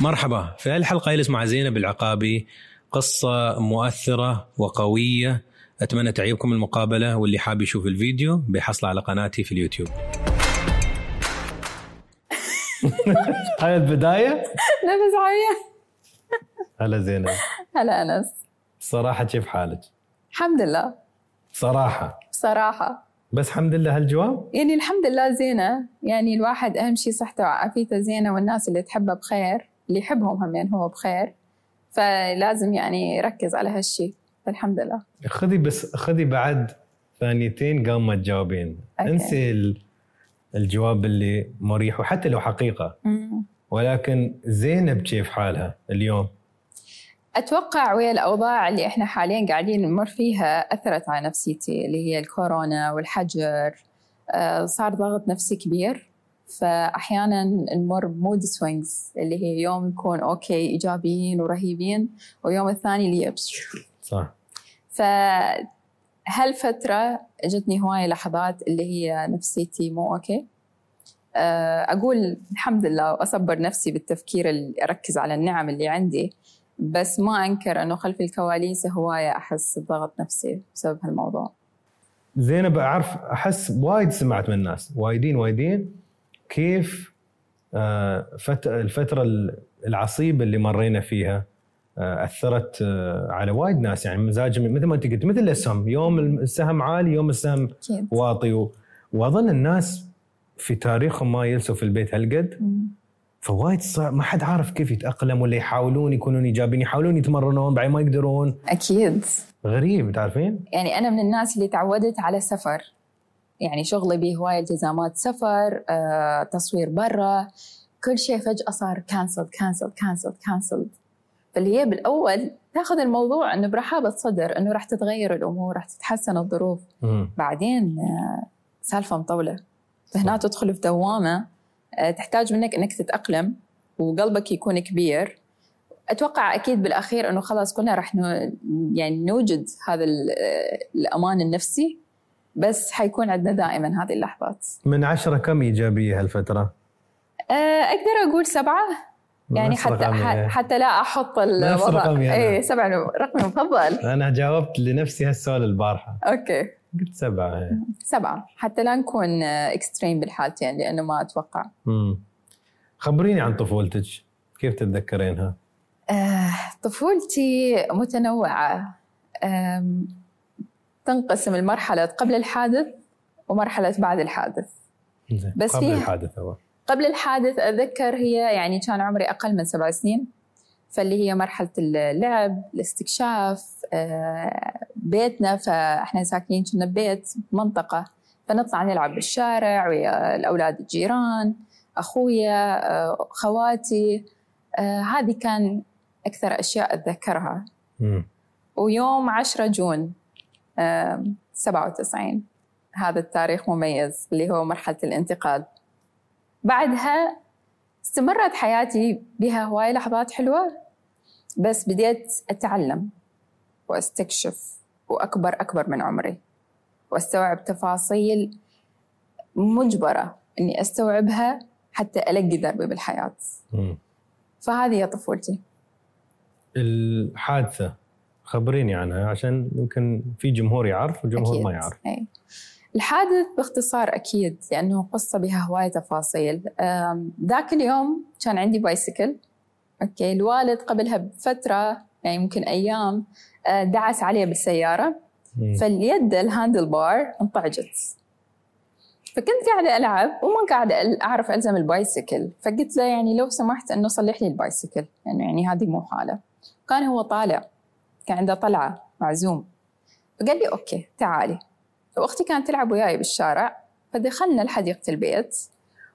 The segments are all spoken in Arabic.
مرحبا. في هالحلقة يجلس مع زينب العقابي قصة مؤثرة وقوية. أتمنى تعجبكم المقابلة واللي حاب يشوف الفيديو بيحصل على قناتي في اليوتيوب. هاي البداية؟ نفس عوية هلا زينب. هلا أنس. صراحة كيف حالك؟ الحمد لله. صراحة. بصراحة بس الحمد لله هالجواب؟ يعني الحمد لله زينة. يعني الواحد أهم شيء صحته وعافيته زينة والناس اللي تحبه بخير. اللي يحبهم هم يعني هو بخير. فلازم يعني يركز على هالشيء فالحمد لله. خذي بس خذي بعد ثانيتين قام ما تجاوبين. انسي ال- الجواب اللي مريح وحتى لو حقيقة. مم. ولكن زينب كيف حالها اليوم؟ أتوقع ويا الأوضاع اللي إحنا حاليا قاعدين نمر فيها أثرت على نفسيتي اللي هي الكورونا والحجر. آه، صار ضغط نفسي كبير. فأحيانا نمر ب mood swings اللي هي يوم نكون okay إيجابيين ورهيبين ويوم الثاني اللي صح. فهالفترة جتني هواية لحظات اللي هي نفسيتي مو okay. آه، أقول الحمد لله وأصبر نفسي بالتفكير اللي أركز على النعم اللي عندي بس ما أنكر أنه خلف الكواليس هواية أحس بضغط نفسي بسبب هالموضوع. زينب أعرف أحس وايد سمعت من الناس وايدين وايدين. كيف آه، فت- الفترة العصيبة اللي مرينا فيها آه، أثرت آه، على وايد ناس. يعني مزاجهم مثل ما انت قلت مثل الاسهم يوم السهم عالي يوم السهم واطي. وأظن الناس في تاريخهم ما يلسوا في البيت هالقد. فوايد صعب ما حد عارف كيف يتاقلم ولا يحاولون يكونون إيجابيين يحاولون يتمرنون بعدين ما يقدرون. أكيد. غريب تعرفين؟ يعني أنا من الناس اللي تعودت على سفر يعني شغلي به هواية التزامات سفر آه، تصوير برا. كل شيء فجأة صار cancel cancel cancel cancel فاللي هي بالأول تاخذ الموضوع أنه برحابة صدر أنه راح تتغير الأمور راح تتحسن الظروف. مم. بعدين آه، سالفة مطولة. فهنا تدخل في دوامة آه، تحتاج منك أنك تتأقلم وقلبك يكون كبير. أتوقع أكيد بالأخير إنه خلاص كلنا راح نو يعني نوجد هذا ال- الأمان النفسي. بس حيكون عندنا دائما هذه اللحظات. من عشرة كم إيجابية هالفترة؟ أه، أقدر أقول سبعة. يعني حتى. ح- حتى لا أحط الوضع. رقمي أنا. اي سبعة رقمي المفضل أنا جاوبت لنفسي هالسؤال البارحة. okay. قلت سبعة إيه. سبعة. حتى لا نكون extreme بالحالتين لأنه ما أتوقع. مم. خبريني عن طفولتك. كيف تتذكرينها؟ آه، طفولتي متنوعة. آم، تنقسم المرحلة قبل الحادث ومرحلة بعد الحادث. بس قبل الحادث هو قبل الحادث أتذكر هي يعني كان عمري أقل من سبع سنين فاللي هي مرحلة اللعب الاستكشاف آه، بيتنا فإحنا ساكنين كنا ببيت منطقة فنطلع نلعب بالشارع ويا الأولاد الجيران أخويا آه، خواتي آه، هذه كان أكثر أشياء أتذكرها مم. ويوم 10 جون 97 هذا التاريخ مميز اللي هو مرحلة الانتقال. بعدها استمرت حياتي بها هواي لحظات حلوة بس بديت أتعلم وأستكشف وأكبر أكبر من عمري وأستوعب تفاصيل مجبرة إني أستوعبها حتى ألقي دربي بالحياة. مم. فهذه هي طفولتي. الحادثة. خبريني عنها عشان يمكن في جمهور يعرف وجمهور. ما يعرف. أي. الحادث باختصار أكيد لأنه قصة بها هواية تفاصيل. ذاك اليوم كان عندي بايسكل أوكي الوالد قبلها بفترة يعني يمكن أيام أه، دعس عليه بالسيارة. مم. فاليد ال handlebar انطعجت. فكنت قاعدة ألعب وما قاعدة أعرف ألزم ال bicycle فقلت له يعني لو سمحت أنه صلح لي ال bicycle يعني, يعني هذه مو حالة. كان هو طالع. كان عنده طلعة معزوم فقال لي okay تعالي. وأختي كانت تلعب وياي بالشارع فدخلنا لحديقة البيت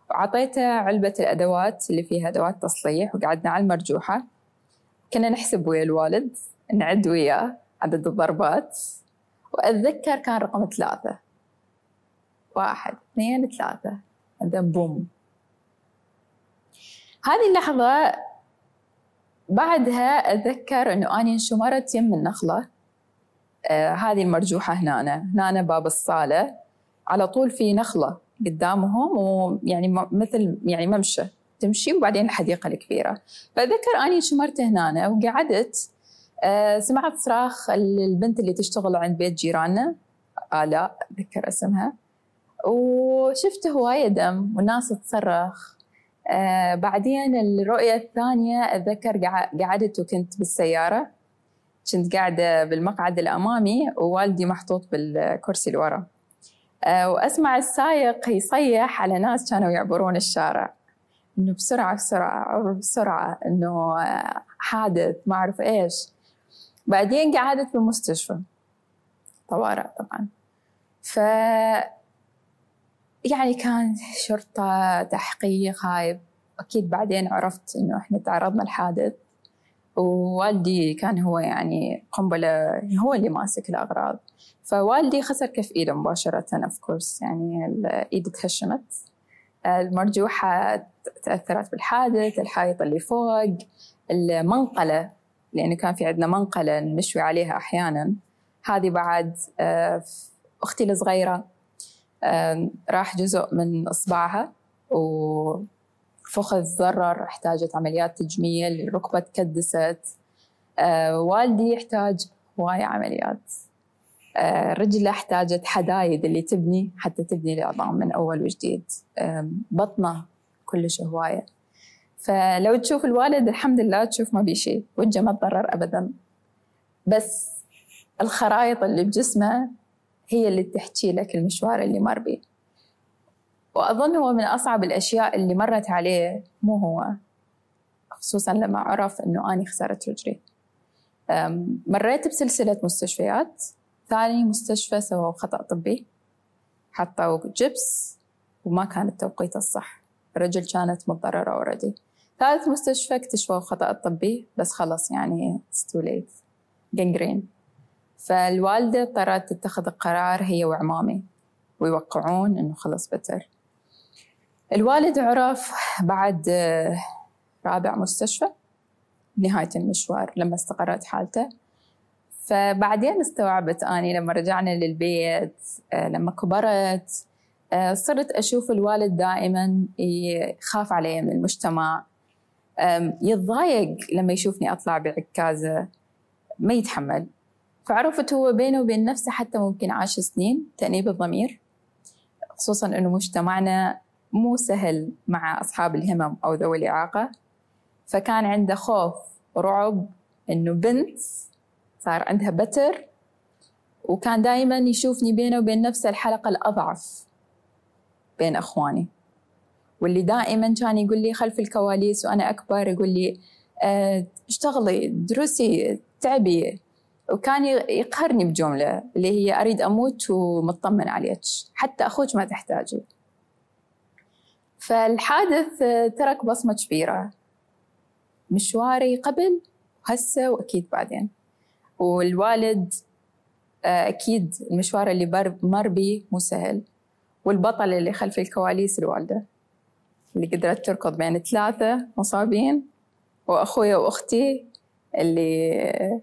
وعطيته علبة الأدوات اللي فيها أدوات تصليح وقعدنا على المرجوحة. كنا نحسب ويا الوالد نعد وياه عدد الضربات. وأتذكر كان رقم ثلاثة. واحد اثنين ثلاثة. بعدين بوم. هذه اللحظة بعدها أتذكر أنه أنا انشمرت يم النخلة. آه هذه المرجوحة هنا هنا باب الصالة. على طول في نخلة قدامهم ويعني مثل يعني ممشى تمشي وبعدين الحديقة الكبيرة. فأذكر أني شمرت هنا وقعدت آه، سمعت صراخ البنت اللي تشتغل عند بيت جيراننا. آلاء أتذكر اسمها. وشفت هواية دم والناس تصرخ. آه بعدين الرؤية الثانية أتذكر قعدت وكنت بالسيارة. كنت قاعدة بالمقعد الأمامي ووالدي محطوط بالكرسي اللي ورا. آه وأسمع السايق يصيح على ناس كانوا يعبرون الشارع. إنه بسرعة بسرعة بسرعة إنه حادث ما أعرف إيش. بعدين قعدت بالمستشفى طوارئ طبعا. ف يعني كان شرطة تحقيق هاي. أكيد بعدين عرفت إنه إحنا تعرضنا لحادث. ووالدي كان هو يعني قنبلة هو اللي ماسك الأغراض. فوالدي خسر كف إيده مباشرة أوف كورس يعني الإيد تهشمت المرجوحة تأثرت بالحادث الحائط اللي فوق المنقلة لأنه كان في عندنا منقلة نشوي عليها أحيانا. هذه بعد آه، أختي الصغيرة راح جزء من إصبعها وفخذ ضرر احتاجت عمليات تجميل الركبة تكدست. آه، والدي يحتاج هواية عمليات. آه، رجله احتاجت حدايد اللي تبني حتى تبني العظام من أول وجديد. بطنه كلش هواية. فلو تشوف الوالد الحمد لله تشوف ما بي شيء. وجهه ما تضرر أبدا. بس الخرايط اللي بجسمه هي اللي تحكي لك المشوار اللي مر بيه. وأظن هو من أصعب الأشياء اللي مرت عليه مو هو خصوصا لما عرف أنه أني خسرت رجلي. مريت بسلسلة مستشفيات. ثاني مستشفى سووا خطأ طبي. حطوا جبس وما كان التوقيت الصح. الرجل كانت متضررة already ثالث مستشفى اكتشفوا خطأ الطبي بس خلص يعني it's too late gangrene فالوالدة اضطرت تتخذ القرار هي وعمامي ويوقعون إنه خلص بتر. الوالد عرف بعد آه، رابع مستشفى نهاية المشوار لما استقرت حالته. فبعدين استوعبت أني لما رجعنا للبيت آه، لما كبرت آه، صرت أشوف الوالد دائما يخاف علي من المجتمع. يتضايق لما يشوفني أطلع بعكازة. ما يتحمل. فعرفت هو بينه وبين نفسه حتى ممكن عاش سنين تأنيب الضمير خصوصا أنه مجتمعنا مو سهل مع أصحاب الهمم أو ذوي الإعاقة. فكان عنده خوف ورعب أنه بنت صار عندها بتر وكان دائما يشوفني بينه وبين نفسه الحلقة الأضعف بين أخواني. واللي دائما كان يقول لي خلف الكواليس وأنا أكبر يقول لي آه اشتغلي درسي تعبي وكان يقهرني بجملة اللي هي أريد أموت ومطمن عليك. حتى أخوك ما تحتاجي فالحادث ترك بصمة كبيرة. مشواري قبل وهسه وأكيد بعدين. والوالد أكيد المشوار اللي مر بي مو سهل. والبطل اللي خلف الكواليس الوالدة اللي قدرت تركض بين ثلاثة مصابين وأخويا وأختي اللي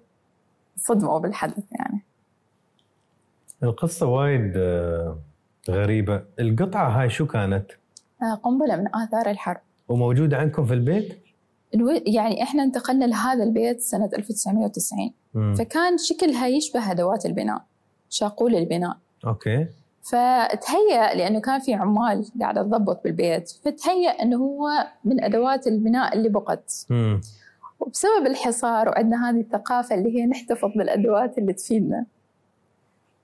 صدموا بالحدث يعني القصة وايد آه، غريبة القطعة هاي شو كانت؟ آه، قنبلة من آثار الحرب وموجودة عندكم في البيت؟ يعني إحنا انتقلنا لهذا البيت سنة 1990 مم. فكان شكلها يشبه أدوات البناء شاقول البناء أوكي فتهيأ لأنه كان في عمال قاعدة تضبط بالبيت فتهيأ أنه هو من أدوات البناء اللي بقت مم. وبسبب الحصار وعندنا هذه الثقافة اللي هي نحتفظ بالأدوات اللي تفيدنا.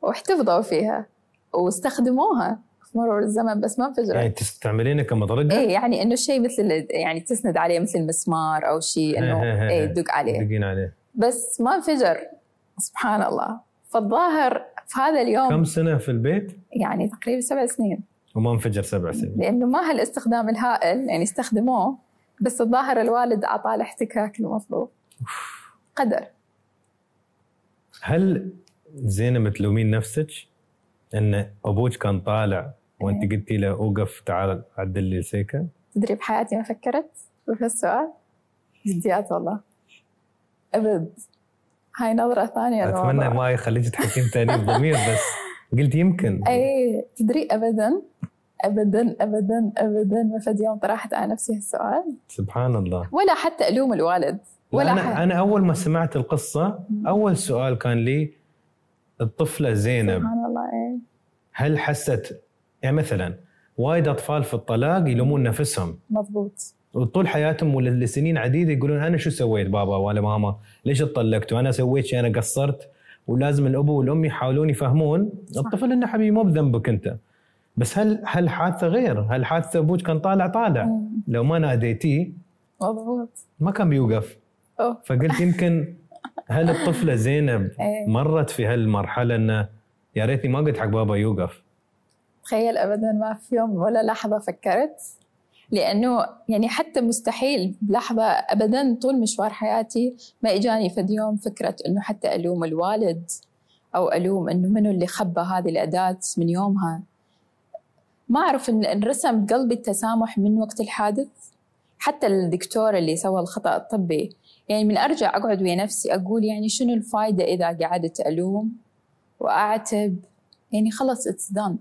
واحتفظوا فيها واستخدموها في مرور الزمن بس ما انفجرت. يعني تستعملينها كمطرقة؟ إيه يعني إنه شيء مثل يعني تسند عليه مثل مسمار أو شيء إنه إيه تدق عليه. تدقين عليه. بس ما انفجر سبحان الله. فالظاهر في هذا اليوم كم سنة في البيت؟ يعني تقريبا سبع سنين. وما انفجر سبع سنين. لأنه ما هالاستخدام الهائل يعني استخدموه بس الظاهر الوالد أعطاه الاحتكاك المطلوب قدر. هل زينب تلومين نفسك إن أبوك كان طالع وأنت إيه. قلتي له أوقف تعال عدل لي السيكه؟ تدري بحياتي ما فكرت في السؤال جديات والله. أبد. هاي نظرة ثانية أتمنى ما يخليك تحكين ثاني بضمير بس قلت يمكن. اي تدري ابدا ابدا ابدا ابدا ما فد يوم طرحت على نفسي هالسؤال سبحان الله ولا حتى ألوم الوالد ولا أنا حد. أنا أول ما سمعت القصة. أول سؤال كان لي الطفلة زينب سبحان الله إيه هل حست يعني مثلا وايد أطفال في الطلاق يلومون نفسهم مضبوط وطول حياتهم ولا لسنين عديدة يقولون أنا شو سويت بابا ولا ماما؟ ليش اتطلقت؟ وأنا سويت شيء أنا قصرت ولازم الأبو والأم يحاولون يفهمون. الطفل إنه حبيبي مو بذنبك أنت. بس هل هل حادثة غير؟ هل حادثة أبوك كان طالع طالع؟ لو ما ناديتيه مضبوط ما كان بيوقف. أوه. فقلت يمكن هل الطفلة زينب إيه مرت في هالمرحلة إنه يا ريتني ما قلت حق بابا يوقف. تخيل ابدا ما في يوم ولا لحظة فكرت لأنه يعني حتى مستحيل بلحظة ابدا طول مشوار حياتي ما إجاني فد يوم فكرة إنه حتى ألوم الوالد أو ألوم إنه منو اللي خبى هذه الأداة من يومها ما أعرف إن انرسم بقلبي التسامح من وقت الحادث حتى الدكتور اللي سوى الخطأ الطبي يعني من أرجع أقعد ويا نفسي أقول يعني شنو الفائده إذا قعدت ألوم وأعتب يعني خلص it's done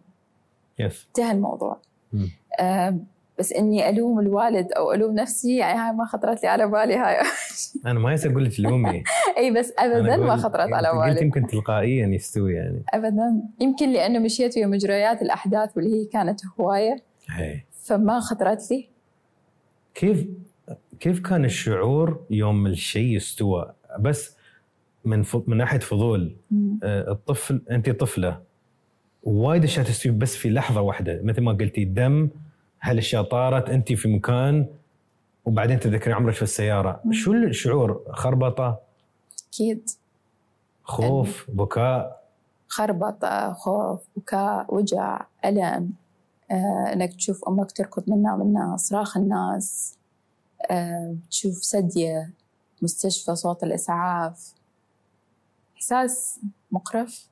yes. انتهى الموضوع. آه بس إني ألوم الوالد أو ألوم نفسي يعني هاي ما خطرت لي على بالي هاي. أنا ما يصير أقول لك لومي. إي بس ابدا ما خطرت على أنت قلت بالي يمكن تلقائيا يستوي يعني. ابدا. يمكن لأنه مشيت ويا مجريات الأحداث واللي هي كانت هواية. هي. فما خطرت لي. كيف كيف كان الشعور يوم الشيء استوى بس من ف... من ناحية فضول. مم. آه، الطفل أنت طفلة. وايد أشياء تستوي بس في لحظة واحدة. مثل ما قلتي دم هالاشياء طارت أنت في مكان وبعدين تذكري عمرك في السيارة؟ مم. شو الشعور خربطة؟ أكيد. خوف؟ بكاء؟ خربطة خوف بكاء وجع ألم. آه إنك تشوف أمك تركض منا ومنا صراخ الناس. آه تشوف سديه مستشفى صوت الإسعاف. إحساس مقرف.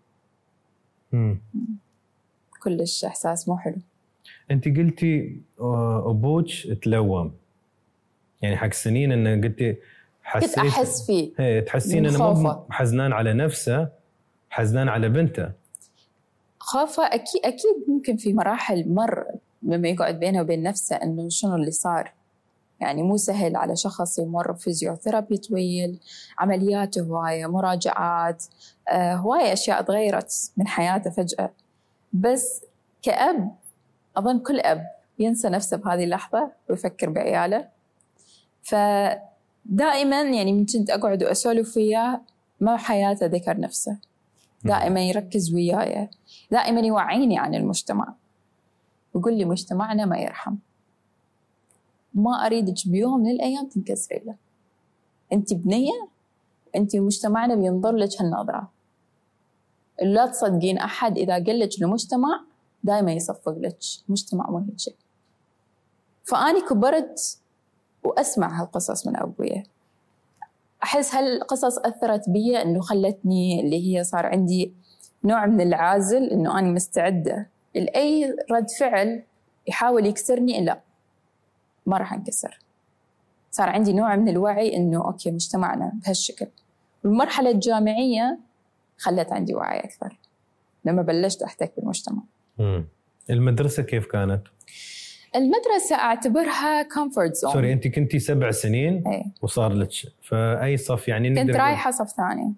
مم. كلش إحساس مو حلو. انت قلتي آه، أبوك تلوم. يعني حق سنين انه قلتي كنت حسيت أحس فيه. إيه تحسين إنه. حزنان على نفسه حزنان على بنته. خافة أكيد أكيد ممكن في مراحل مر لما يقعد بينه وبين نفسه إنه شنو اللي صار. يعني مو سهل على شخص يمر بفيزيوثيرابي طويل عمليات هواية مراجعات آه هواية أشياء تغيرت من حياته فجأة. بس كأب أظن كل أب ينسى نفسه بهذه اللحظة ويفكر بعياله. فدائما يعني من كنت أقعد وأسولف وياه ما حياته ذكر نفسه. دائما يركز وياي. دائما يوعيني عن المجتمع. يقول لي مجتمعنا ما يرحم. ما أريدك بيوم من الأيام تنكسري له. أنت بنية أنت مجتمعنا بينظر لك هالنظرة. لا تصدقين أحد إذا قال لك المجتمع دائما يصفق لك مجتمع مو هيك شيء فأني كبرت وأسمع هالقصص من أبويا. أحس هالقصص أثرت بي إنه خلتني اللي هي صار عندي نوع من العازل إنه أنا مستعدة. لأي رد فعل يحاول يكسرني لا ما راح أنكسر. صار عندي نوع من الوعي إنه okay مجتمعنا بهالشكل. والمرحلة الجامعية خلت عندي وعي أكثر لما بلشت أحتك بالمجتمع. مم. المدرسة كيف كانت؟ المدرسة أعتبرها comfort zone sorry أنت كنتي سبع سنين إيه. وصار لك فأي صف يعني كنت رايحة صف ثاني.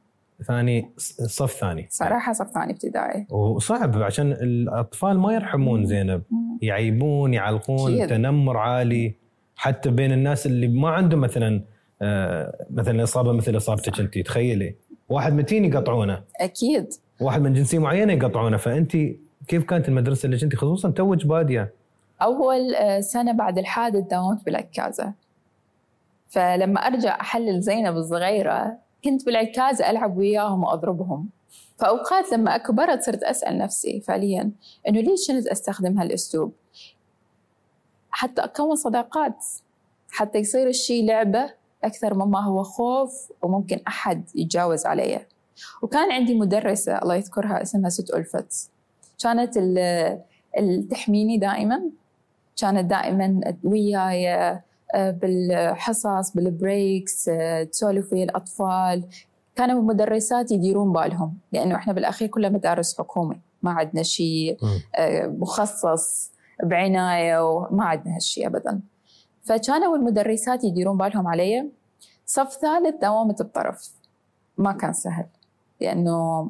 ثاني صف ثاني. صراحة صف ثاني ابتدائي. وصعب عشان الأطفال ما يرحمون زينب. يعيبون يعلقون أكيد. تنمر عالي. حتى بين الناس اللي ما عندهم مثلا آه، مثلا إصابة مثل إصابتك أنت تخيلي. واحد متين يقطعونه. أكيد. واحد من جنسية معينة يقطعونه. فأنت كيف كانت المدرسة اللي انت خصوصا توج بادية؟ أول آه، سنة بعد الحادث داومت بالعكازة. فلما أرجع أحلل زينب الصغيرة كنت بالعكازة ألعب وياهم وأضربهم. فأوقات لما كبرت صرت أسأل نفسي فعليا إنه ليش كنت أستخدم هالأسلوب؟ حتى أكون صداقات حتى يصير الشيء لعبة أكثر مما هو خوف وممكن أحد يتجاوز علي وكان عندي مدرسة الله يذكرها اسمها ست ألفت. كانت تحميني دائما. كانت دائما وياي آه، بالحصص بالبريكس آه، تسولف ويا الأطفال. كانوا المدرسات يديرون بالهم لأنه إحنا بالأخير كلها مدارس حكومي ما عندنا شيء. آه، مخصص بعناية وما عندنا هالشيء ابدا. فكانوا المدرسات يديرون بالهم علي. صف ثالث دوامة الطرف ما كان سهل لأنه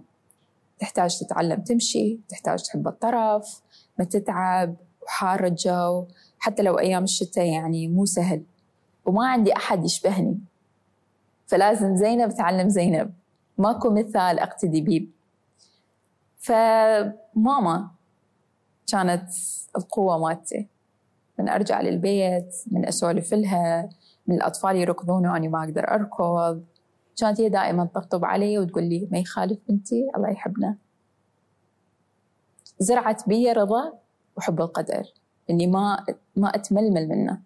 تحتاج تتعلم تمشي تحتاج تحب الطرف ما تتعب وحار الجو. حتى لو أيام الشتاء يعني مو سهل. وما عندي أحد يشبهني. فلازم زينب تعلم زينب. ماكو مثال أقتدي بيه. فماما كانت القوة مالتي. من أرجع للبيت من أسولف لها من الأطفال يركضون وأنا ما أقدر أركض. كانت هي دائما تطبطب علي وتقول لي ما يخالف بنتي الله يحبنا زرعت بي رضا وحب القدر إني ما ما أتململ منه.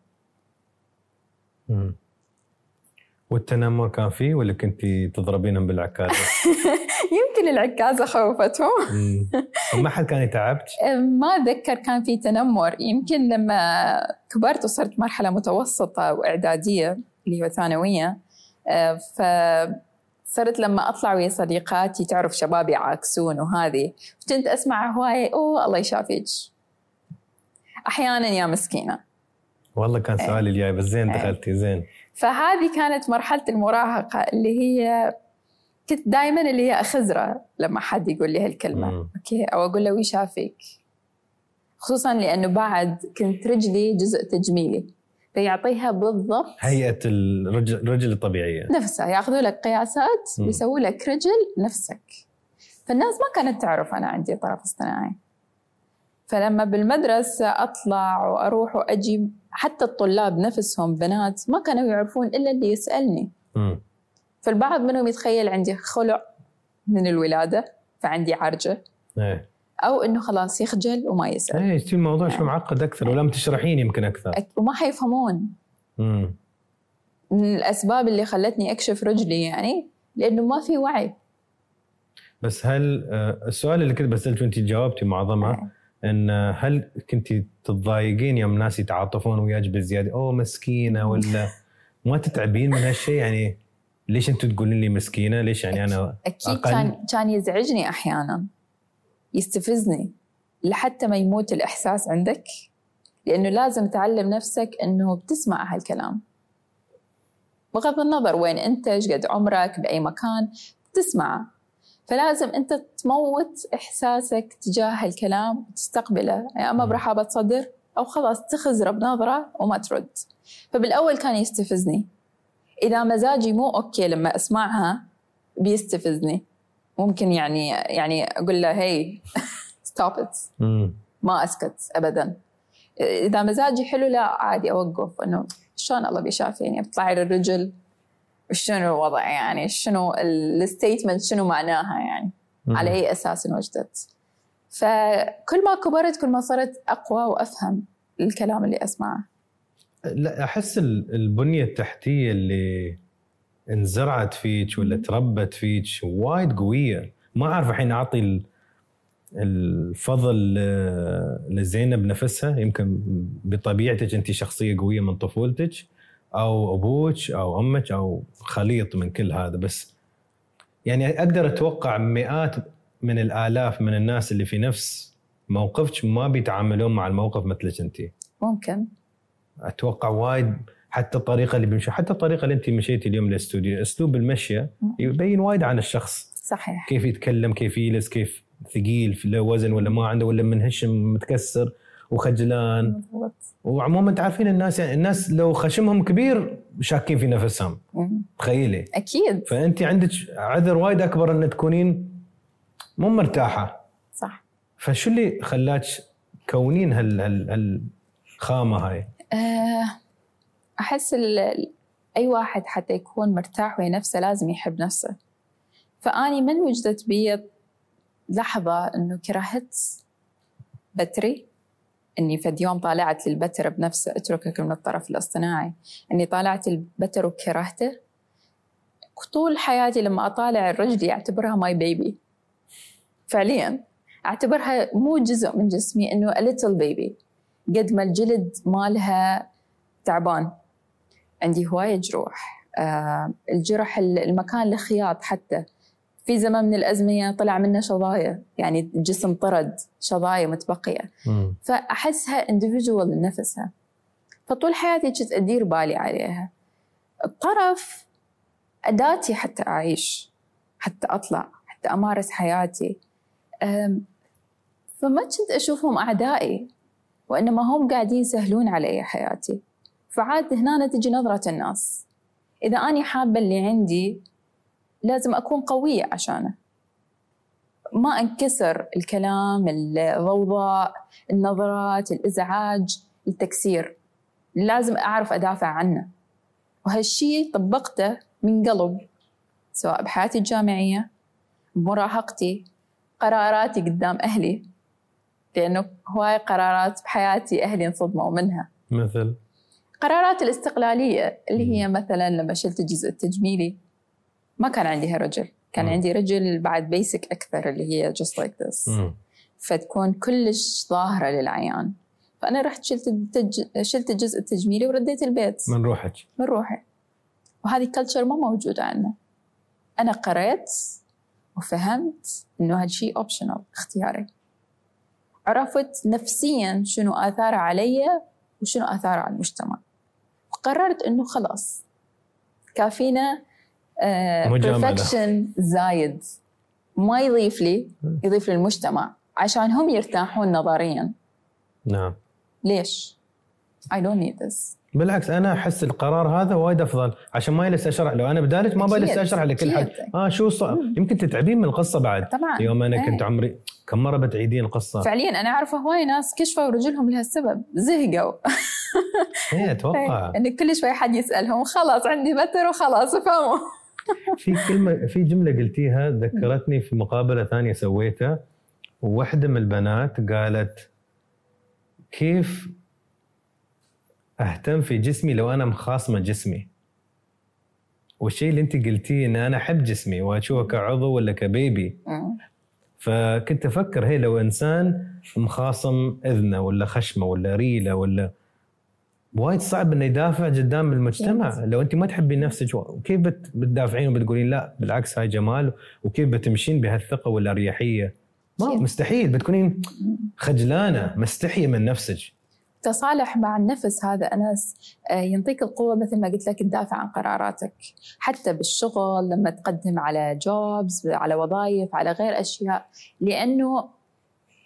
والتنمر كان فيه ولا كنتي تضربينهم بالعكازه؟ يمكن العكازه خوفتهم. ما حد كان يتعبك؟ ما أتذكر كان في تنمر يمكن لما كبرت وصرت مرحلة متوسطة وإعدادية اللي هو ثانوية فصرت لما أطلع ويا صديقاتي تعرف شباب يعاكسون وهذه كنت أسمع هواية أوه الله يشافيك. أحيانا يا مسكينة. والله كان سؤالي الجاي بس زين إيه. دخلتي زين. فهذه كانت مرحلة المراهقة اللي هي كنت دائما اللي هي أخزرة لما حد يقول لي هالكلمة. مم. أوكي أو أقول له وش شافك خصوصا لأنه بعد كنت رجلي جزء تجميلي. فيعطيها بالضبط هيئة الرجل الرجل الطبيعية. نفسها. ياخذوا لك قياسات. ويسووا لك رجل نفسك. فالناس ما كانت تعرف أنا عندي طرف اصطناعي. فلما بالمدرسة أطلع وأروح وأجي حتى الطلاب نفسهم بنات ما كانوا يعرفون إلا اللي يسألني. مم. فالبعض منهم يتخيل عندي خلع من الولادة فعندي عرجة. إيه. أو إنه خلاص يخجل وما يسأل. إيه يصير الموضوع شوي معقد أكثر ولما تشرحين يمكن أكثر. وما حيفهمون. مم. من الأسباب اللي خلتني أكشف رجلي يعني لأنه ما في وعي. بس هل آه، السؤال اللي كنت بسالك وانت جاوبتي معظمها إن آه، هل كنت تتضايقين يوم ناس يتعاطفون وياك بزياده أوه مسكينة ولا ما تتعبين من هالشيء يعني ليش أنتم تقولين لي مسكينة؟ ليش يعني أنا أكيد أقل؟ كان كان يزعجني أحيانا. يستفزني لحتى ما يموت الإحساس عندك؟ لأنه لازم تعلم نفسك أنه بتسمع هالكلام. بغض النظر وين أنت إيش قد عمرك بأي مكان تسمعه فلازم أنت تموت إحساسك تجاه هالكلام وتستقبله. يا أما مم. برحابة صدر أو خلاص تخزره بنظرة وما ترد. فبالأول كان يستفزني. إذا مزاجي مو أوكي لما أسمعها بيستفزني. ممكن يعني يعني أقول له هي stop it. ما أسكت أبدا. إذا مزاجي حلو لا عادي أوقف. إنه شلون الله بيشافيني؟ بطلع لي الرجل شنو الوضع يعني؟ شنو ال statement شنو معناها يعني؟ مم. على أي أساس انوجدت فكل ما كبرت كل ما صرت أقوى وأفهم الكلام اللي أسمعه. لا أحس ال- البنية التحتية اللي انزرعت فيك ولا. تربت فيك وايد قوية. ما أعرف الحين أعطي ال- الفضل لزينب نفسها يمكن بطبيعتك انت شخصية قوية من طفولتك أو أبوك أو أمك أو خليط من كل هذا. بس يعني أقدر أتوقع مئات من الآلاف من الناس اللي في نفس موقفك ما بيتعاملون مع الموقف مثلك انت ممكن. أتوقع وايد حتى الطريقة اللي بمشي حتى الطريقة اللي انت مشيتي اليوم للاستوديو. أسلوب المشيه يبين وايد عن الشخص. صحيح. كيف يتكلم كيف يجلس كيف ثقيل في له وزن ولا ما عنده ولا منهشم متكسر وخجلان. وعموما تعرفين الناس يعني الناس لو خشمهم كبير شاكين في نفسهم. تخيلي. أكيد. فأنت عندك عذر وايد أكبر أن تكونين مو مرتاحة. صح. فشو اللي خلاك تكونين هال هال هالخامة هاي؟ آه، أحس أي واحد حتى يكون مرتاح ويا نفسه لازم يحب نفسه. فأني من وجدت بي لحظة إنه كرهت بتري إني فد يوم طالعت للبتر بنفسه أتركك من الطرف الاصطناعي. إني طالعت البتر وكرهته. طول حياتي لما أطالع الرجل أعتبرها my baby فعليا أعتبرها مو جزء من جسمي إنه a little baby. قد ما الجلد مالها تعبان. عندي هواية جروح. آه الجرح ال- المكان الخياط حتى. في زمن من الازمنه طلع منه شظايا يعني الجسم طرد شظايا متبقية. مم. فأحسها individual لنفسها. فطول حياتي كنت أدير بالي عليها. الطرف أداتي حتى أعيش حتى أطلع حتى أمارس حياتي. فما كنت أشوفهم أعدائي وإنما هم قاعدين يسهلون علي حياتي. فعاد هنا تجي نظرة الناس. إذا أني حابة اللي عندي لازم أكون قوية عشانه. ما أنكسر الكلام الضوضاء النظرات الإزعاج التكسير. لازم أعرف أدافع عنه. وهالشي طبقته من قلب سواء بحياتي الجامعية بمراهقتي قراراتي قدام أهلي. لأنه هواي قرارات بحياتي أهلي انصدموا منها. مثل؟ قرارات الاستقلالية اللي هي مثلا لما شلت الجزء التجميلي ما كان عندي رجل. كان مم. عندي رجل بعد بيسك أكثر اللي هي just like this. مم. فتكون كلش ظاهرة للعيان. فأنا رحت شلت التج... شلت الجزء التجميلي ورديت البيت. من روحك؟ من روحي. وهذه culture ما موجودة عندنا. أنا قريت وفهمت إنه هذا شيء optional اختياري. عرفت نفسيا شنو آثاره علي وشنو آثاره على المجتمع. وقررت إنه خلاص. كافينا مجاملة. perfection زايد. ما يضيف لي يضيف للمجتمع عشان هم يرتاحون نظريا. نعم. ليش؟ I don't need this. بالعكس أنا أحس القرار هذا وايد أفضل عشان ما يجلس اشرح لو أنا بدالك ما بجلس اشرح لكل حد. آه شو صار يمكن تتعبين من القصة بعد. طبعا. يوم أنا إيه. كنت عمري كم مرة بتعيدين القصة؟ فعليا أنا أعرف هواي ناس كشفوا رجلهم لهالسبب. زهقوا. إيه أتوقع. إن كل شوي حد يسألهم خلاص عندي بتر وخلاص فهموا. في كلمة في جملة قلتيها ذكرتني في مقابلة ثانية سويتها. وواحده من البنات قالت كيف أهتم في جسمي لو أنا مخاصمة جسمي. والشيء اللي أنت قلتيه إن أنا أحب جسمي وأشوفه كعضو ولا كبيبي. فكنت أفكر هي لو إنسان مخاصم إذنه ولا خشمه ولا ريله ولا وايد صعب إنه يدافع قدام المجتمع. لو أنت ما تحبين نفسك كيف بت- بتدافعين وبتقولين لا بالعكس هاي جمال وكيف بتمشين بهالثقة والأريحية؟ ما. مستحيل بتكونين خجلانة مستحية من نفسك. تصالح مع النفس هذا انس آه، ينطيك القوة مثل ما قلت لك تدافع عن قراراتك. حتى بالشغل لما تقدم على jobs على وظائف على غير أشياء. لأنه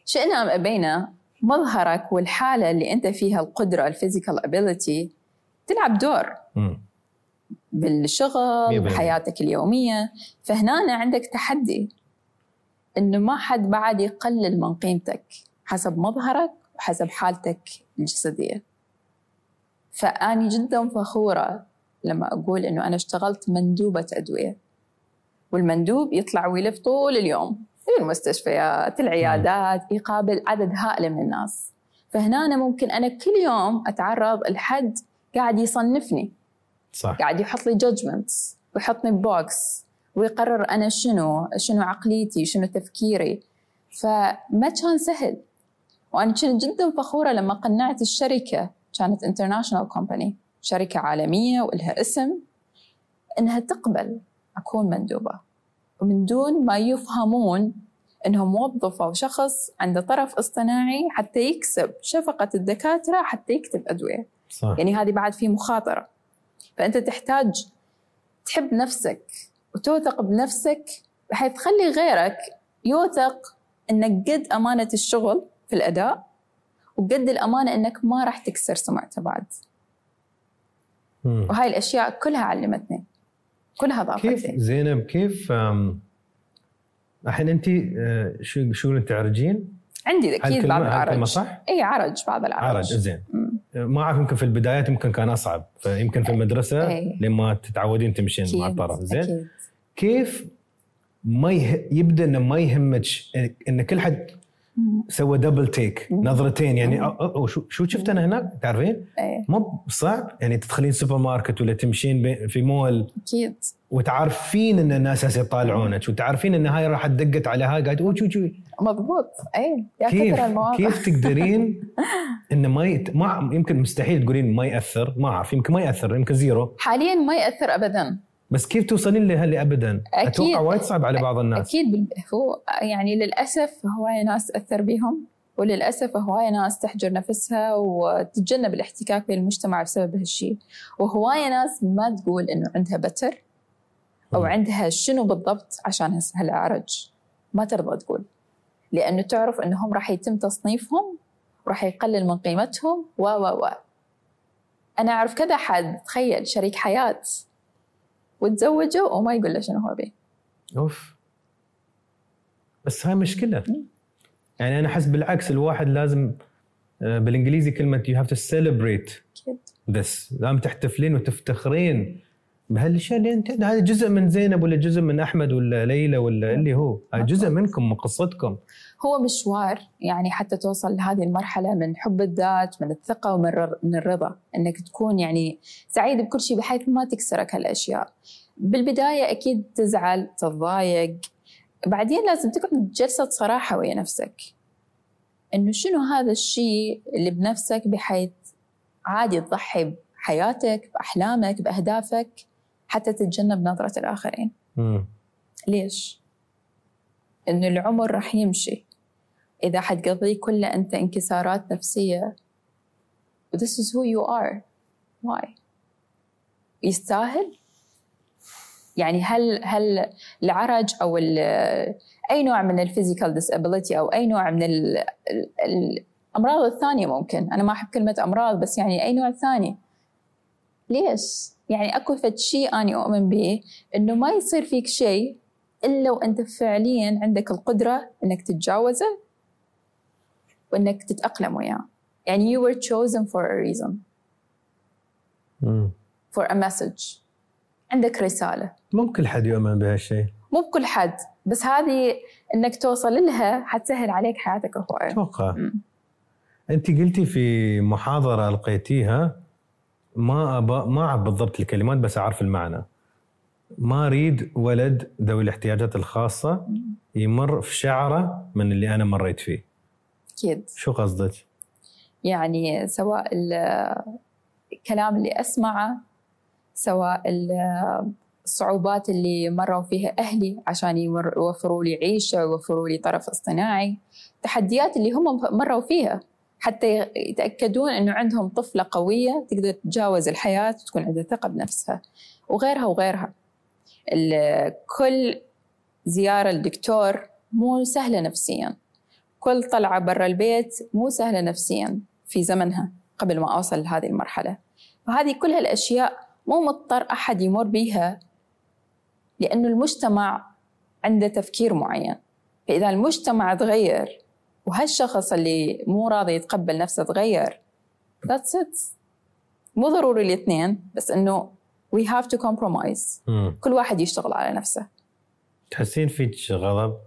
شئنا أم أبينا مظهرك والحالة اللي أنت فيها القدرة ال physical ability تلعب دور. بالشغل. بحياتك اليومية. فهنا عندك تحدي. إنه ما حد بعد يقلل من قيمتك. حسب مظهرك وحسب حالتك. الجسدية فأني جدا فخورة لما أقول إنه أنا اشتغلت مندوبة أدوية والمندوب يطلع ويلف طول اليوم في المستشفيات العيادات يقابل عدد هائل من الناس. فهنا أنا ممكن أنا كل يوم أتعرض لحد قاعد يصنفني. صح. قاعد يحط لي judgments ويحطني box ويقرر أنا شنو شنو عقليتي شنو تفكيري. فما كان سهل. وأنا كنت جدا فخورة لما قنعت الشركة كانت international company شركة عالمية ولها اسم إنها تقبل أكون مندوبة. ومن دون ما يفهمون إنهم وظفوا شخص عنده طرف اصطناعي حتى يكسب شفقة الدكاترة حتى يكتب أدوية. صح. يعني هذه بعد في مخاطرة. فأنت تحتاج تحب نفسك وتوثق بنفسك بحيث تخلي غيرك يوثق أنك قد أمانة الشغل. في الأداء وقد الأمانة أنك ما راح تكسر سمعته بعد. وهاي الأشياء كلها علمتني كلها ضافت كيف زينب كيف الحين أنت آه، شو شو تعرجين؟ عندي أكيد بعض العرج صح؟ أي عرج بعض العرج عرج زين مم. ما أعرف يمكن في البدايات يمكن كان أصعب فيمكن في المدرسة. لما تتعودين تمشين مع الطرف زين أكيد كيف ما يه... يبدأ إنه ما يهمك إن كل حد. سوى double take. نظرتين يعني. أو شو شو شفت انا هناك؟ تعرفين؟ إيه. مو صعب يعني تدخلين سوبر ماركت ولا تمشين في مول. أكيد. وتعرفين إن الناس هسه يطالعونك وتعرفين إن هاي راح دقت على هاي قاعد oh شو شو. مضبوط. أي يا كيف كيف تقدرين انه ما يت... ما يمكن مستحيل تقولين ما يأثر ما أعرف يمكن ما يأثر يمكن زيرو. حاليا ما يأثر ابدا. بس كيف توصلين لهاللي ابدا؟ أكيد. أتوقع وايد صعب على بعض الناس أكيد هو يعني للأسف هواية ناس تأثر بهم وللأسف هواية ناس تحجر نفسها وتتجنب الاحتكاك بالمجتمع بسبب هالشيء وهواية ناس ما تقول إنه عندها بتر أو مم. عندها شنو بالضبط عشان هالعرج ما ترضى تقول لأنه تعرف انهم راح يتم تصنيفهم وراح يقلل من قيمتهم و و و أنا أعرف كذا حد تخيل شريك حياة وتزوجوا وما يقول له شنو هو بيه. أوف. بس هاي مشكلة. يعني أنا أحس بالعكس الواحد لازم آه، بالإنجليزي كلمة have to celebrate أكيد. this. لازم تحتفلين وتفتخرين. بهالأشياء اللي انت هذا جزء من زينب ولا جزء من أحمد ولا ليلى ولا اللي هو؟ هذا جزء منكم من قصتكم هو مشوار يعني حتى توصل لهذه المرحلة من حب الذات من الثقة ومن الر- من الرضا. إنك تكون يعني سعيد بكل شيء بحيث ما تكسرك هالأشياء. بالبداية أكيد تزعل تتضايق. بعدين لازم تقعد جلسة صراحة ويا نفسك. إنه شنو هذا الشيء اللي بنفسك بحيث عادي تضحي بحياتك بأحلامك بأهدافك؟ حتى تتجنب نظرة الآخرين مم. ليش؟ إنه العمر راح يمشي إذا حتقضيه كله أنت انكسارات نفسية This is who you are why؟ يستاهل؟ يعني هل هل العرج أو ال- أي نوع من الفيزيكال disability أو أي نوع من ال ال الأمراض الثانية ممكن أنا ما أحب كلمة أمراض بس يعني أي نوع ثاني ليش؟ يعني أكو فد شيء أنا أؤمن به إنه ما يصير فيك شيء إلا وأنت فعليا عندك القدرة إنك تتجاوزه وإنك تتأقلم وياه. يعني you were chosen for a reason. مم. for a message. عندك رسالة. مو كل حد يؤمن بهالشيء مو بكل حد. بس هذه إنك توصل لها حتسهل عليك حياتك هواية أتوقع. أنت قلتي في محاضرة ألقيتيها ما أبا ما أعرف بالضبط الكلمات بس أعرف المعنى. ما أريد ولد ذوي الاحتياجات الخاصة يمر في شعرة من اللي أنا مريت فيه. أكيد. شو قصدك؟ يعني سواء ال- الكلام اللي أسمعه سواء ال- الصعوبات اللي مروا فيها أهلي عشان يوفروا لي عيشة يوفروا لي طرف اصطناعي تحديات اللي هم مروا فيها. حتى يتأكدون أنه عندهم طفلة قوية تقدر تتجاوز الحياة وتكون عندها ثقة بنفسها وغيرها وغيرها. كل زيارة لدكتور مو سهلة نفسياً. كل طلعة برا البيت مو سهلة نفسيا في زمنها قبل ما أوصل لهذه المرحلة. فهذه كل هالأشياء مو مضطر أحد يمر بيها لأنه المجتمع عنده تفكير معين. فإذا المجتمع تغير وهالشخص اللي مو راضي يتقبل نفسه تغير. That's it. مو ضروري الاثنين بس we have to compromise. مم. كل واحد يشتغل على نفسه. تحسين فيك غضب؟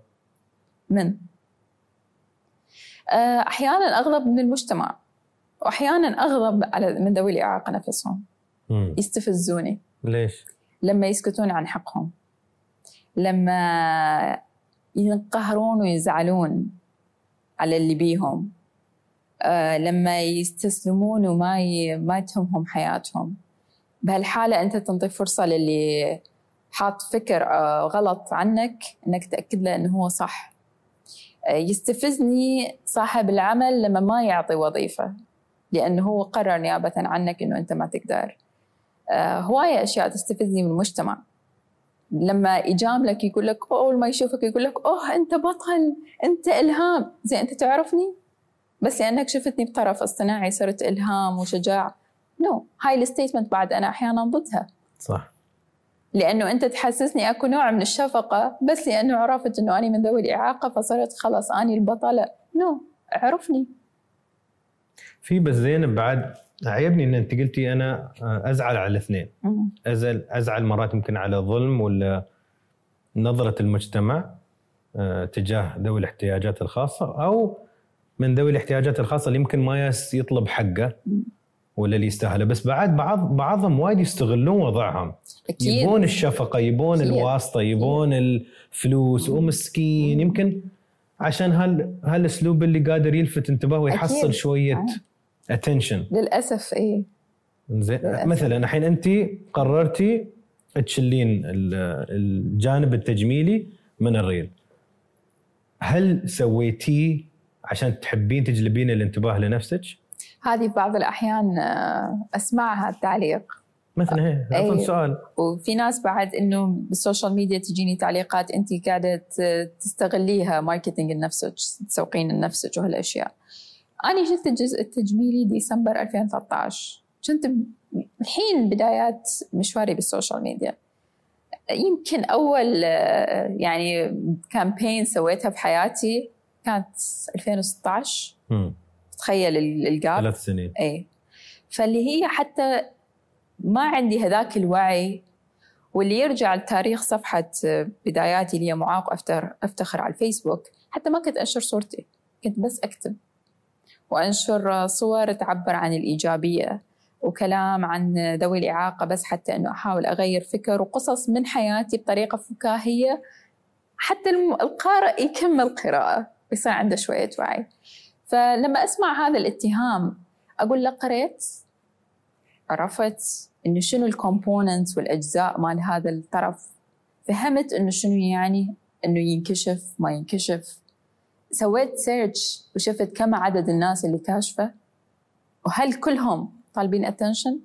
من؟ آه، أحيانا أغضب من المجتمع. وأحيانا أغضب على من ذوي الإعاقة نفسهم. مم. يستفزوني. ليش؟ لما يسكتون عن حقهم. لما ينقهرون ويزعلون. على اللي بيهم. آه، لما يستسلمون وما ي... ما تهمهم حياتهم. بهالحالة أنت تنطي فرصة للي حاط فكر آه، غلط عنك أنك تأكد له أنه هو صح. آه، يستفزني صاحب العمل لما ما يعطي وظيفة لأنه هو قرر نيابة عنك أنه أنت ما تقدر. آه، هواية أشياء تستفزني من المجتمع. لما يجاملك يقول لك أول ما يشوفك يقول لك أوه أنت بطل أنت إلهام. زي أنت تعرفني؟ بس لأنك شفتني بطرف اصطناعي صرت إلهام وشجاع. no no. هاي ال statement بعد أنا أحيانا ضدها. صح. لأنه أنت تحسسني أكو نوع من الشفقة بس لأنه عرفت أنه أنا من ذوي الإعاقة فصرت خلاص أنا البطلة. no no. عرفني. في بس زينب بعد عيبني إن أنت قلتي أنا أزعل على الاثنين. أزعل أزعل مرات يمكن على ظلم ولا نظرة المجتمع آه، تجاه ذوي الاحتياجات الخاصة أو من ذوي الاحتياجات الخاصة اللي يمكن ما يطلب حقه ولا اللي يستاهله. بس بعد بعض بعضهم وايد يستغلون وضعهم. أكيد. يبون الشفقة يبون أكيد. الواسطة يبون الفلوس ومسكين. يمكن عشان هال هالأسلوب اللي قادر يلفت انتباه ويحصل أكيد. شوية attention للأسف إيه زين. مثلا الحين أنت قررتي تشلين ال- الجانب التجميلي من الريل هل سويتيه عشان تحبين تجلبين الانتباه لنفسك؟ هذه بعض الأحيان آه، أسمعها التعليق مثلا هي أي. أظن سؤال وفي ناس بعد إنه بال social media تجيني تعليقات أنت قاعدة تستغليها marketing لنفسك تسوقين لنفسك وهالأشياء. أنا جبت الجزء التجميلي ديسمبر 2013 كنت الحين بدايات مشواري بال social media. يمكن أول آه، يعني كامبين سويتها بحياتي كانت 2016 مم. تخيل ال- الجاب ثلاث سنين. اي فاللي هي حتى ما عندي هذاك الوعي. واللي يرجع لتاريخ صفحة بداياتي اللي هي معاق أفتر أفتخر على الفيسبوك حتى ما كنت أنشر صورتي. كنت بس أكتب. وأنشر صور تعبر عن الإيجابية وكلام عن ذوي الإعاقة بس حتى أنه أحاول أغير فكر وقصص من حياتي بطريقة فكاهية حتى القارئ يكمل قراءة يصير عنده شوية وعي. فلما أسمع هذا الاتهام أقول له قريت؟ عرفت إنه شنو ال components والأجزاء مال هذا الطرف. فهمت إنه شنو يعني؟ إنه ينكشف ما ينكشف. سويت search وشفت كم عدد الناس اللي كاشفة؟ وهل كلهم طالبين attention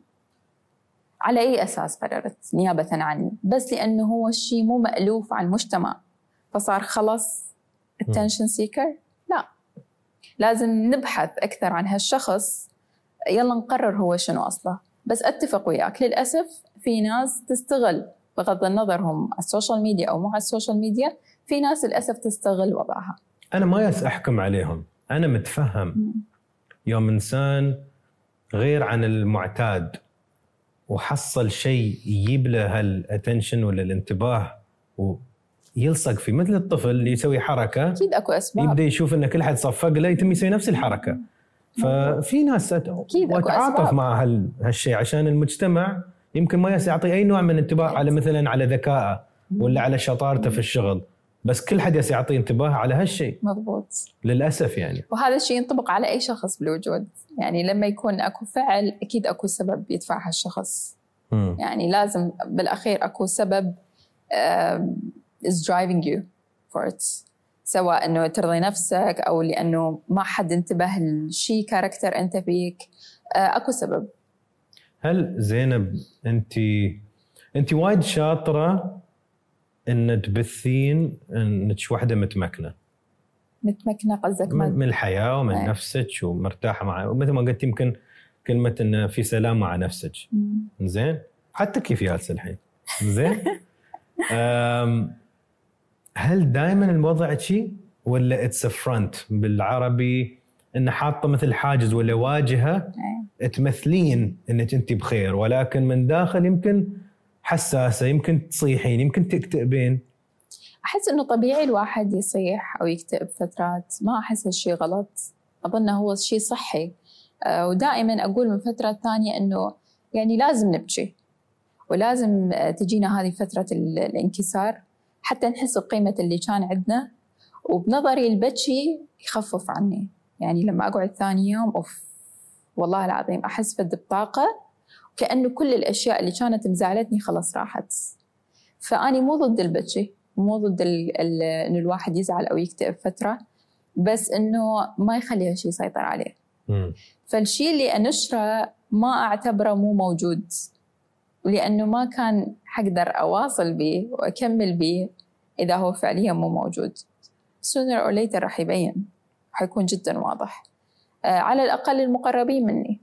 على أي أساس قررت نيابة عني بس لأنه هو الشيء مو مألوف على المجتمع. فصار خلص attention seeker لا. لازم نبحث أكثر عن هالشخص. يلا نقرر هو شنو أصله. بس أتفق وياك. للأسف في ناس تستغل بغض النظر هم على ال social media أو مو على ال social media في ناس للأسف تستغل وضعها. أنا ما ياس أحكم عليهم. أنا متفهم. يوم إنسان غير عن المعتاد وحصل شيء يجيب له هالاتنشن ولا الانتباه ويلصق فيه مثل الطفل اللي يسوي حركة أكيد أكو أسباب. يبدأ يشوف إن كل حد صفق له يتم يسوي نفس الحركة. ففي ناس وأتعاطف. مع هال... هالشيء عشان المجتمع يمكن ما يعطي أي نوع من الانتباه على مثلا على ذكائه ولا على شطارته في الشغل. بس كل حد يعطي انتباه على هالشيء. مضبوط. للأسف يعني. وهذا الشيء ينطبق على أي شخص بالوجود. يعني لما يكون أكو فعل أكيد أكو سبب يدفع هالشخص. مم. يعني لازم بالأخير أكو سبب is driving you for it. سواء أنه ترضي نفسك أو لأنه ما حد انتبه لشيء كاركتر أنت فيك. آه، أكو سبب. هل زينب انت انت وايد شاطرة إن تبثين إنك واحدة متمكنة متمكنة قصدك من الحياة ومن أي. نفسك ومرتاحة مع ومثل ما قلت يمكن كلمة انه في سلام مع نفسك. زين حتى كيف جالسه الحين زين هل دائما الوضع شيء ولا it's front بالعربي انه حاطة مثل حاجز ولا واجهة أي. تمثلين إنك أنت بخير ولكن من داخل يمكن حساسة يمكن تصيحين يمكن تكتئبين. أحس إنه طبيعي الواحد يصيح أو يكتئب فترات. ما أحس هالشيء غلط. أظنه هو شيء صحي. آه، ودائما أقول من فترة ثانية إنه يعني لازم نبكي. ولازم آه، تجينا هذه فترة ال- الانكسار حتى نحس بقيمة اللي كان عندنا. وبنظري البكي يخفف عني. يعني لما أقعد ثاني يوم أوف والله العظيم أحس فد بطاقة كأنه كل الأشياء اللي كانت مزعلتني خلاص راحت. فأني مو ضد البكي مو ضد ال- ال- إنه الواحد يزعل أو يكتئب فترة بس إنه ما يخلي هالشيء يسيطر عليه. فالشيء اللي أنشره ما أعتبره مو موجود لأنه ما كان حقدر أواصل به وأكمل به إذا هو فعليا مو موجود. sooner or later راح يبين حيكون جدا واضح. آه، على الأقل المقربين مني.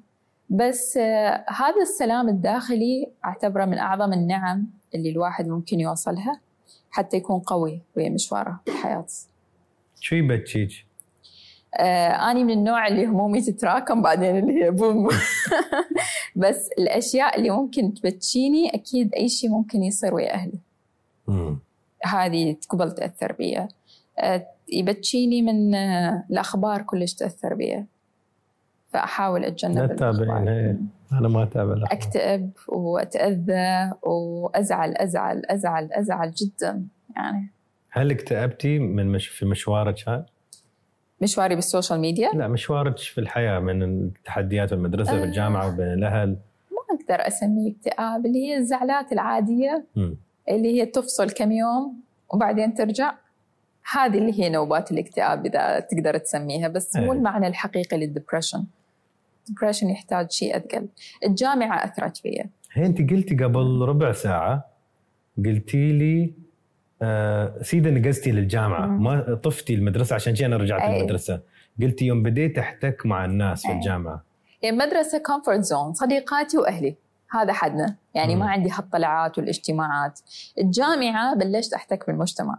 بس آه، هذا السلام الداخلي أعتبره من أعظم النعم اللي الواحد ممكن يوصلها حتى يكون قوي ويا مشواره في الحياة. شو يبكيك؟ آه أنا من النوع اللي همومي تتراكم بعدين اللي هي بوم. بس الأشياء اللي ممكن تبتشيني أكيد أي شيء ممكن يصير ويا أهلي. هذه قبل تأثر بي آه يبتشيني من آه الأخبار كلش تأثر بي فأحاول أتجنب لا. أنا ما أتابع الأخبار. أكتئب وأتأذى وأزعل أزعل أزعل أزعل جدا يعني هل اكتئبتي من مش في مشوارك هذا؟ مشواري بال social media لا مشوارك في الحياة من التحديات في آه. الجامعة وبين الأهل ما أقدر أسميه اكتئاب اللي هي الزعلات العادية مم. اللي هي تفصل كم يوم وبعدين ترجع هذه اللي هي نوبات الاكتئاب إذا تقدر تسميها بس مو أي. المعنى الحقيقي لل depression ال depression يحتاج شيء أثقل. الجامعة أثرت فيا. هي أنت قلتي قبل ربع ساعة قلتي لي آه سيدا نقزتي للجامعة مم. ما طفتي المدرسة عشان شي أنا رجعت أي. المدرسة. قلتي يوم بديت أحتك مع الناس في أي. الجامعة. يعني مدرسة comfort zone صديقاتي وأهلي. هذا حدنا. يعني مم. ما عندي هالطلعات والاجتماعات. الجامعة بلشت أحتك بالمجتمع.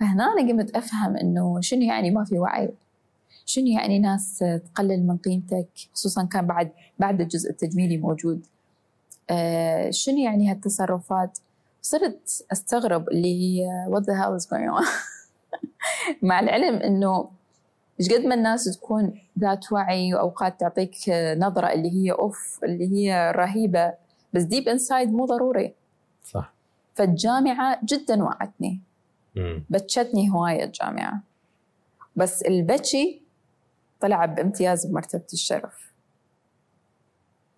فهنا أنا قمت أفهم إنه شنو يعني ما في وعي. شنو يعني ناس تقلل من قيمتك؟ خصوصا كان بعد بعد الجزء التجميلي موجود. آه شنو يعني هالتصرفات؟ صرت أستغرب اللي هي what the hell is going on مع العلم إنه إيش قد ما الناس تكون ذات وعي وأوقات تعطيك نظرة اللي هي أوف اللي هي رهيبة بس deep inside مو ضروري. صح. فالجامعة جدا وعتني. بتشتني هواية الجامعة. بس البتشي طلع بامتياز بمرتبة الشرف.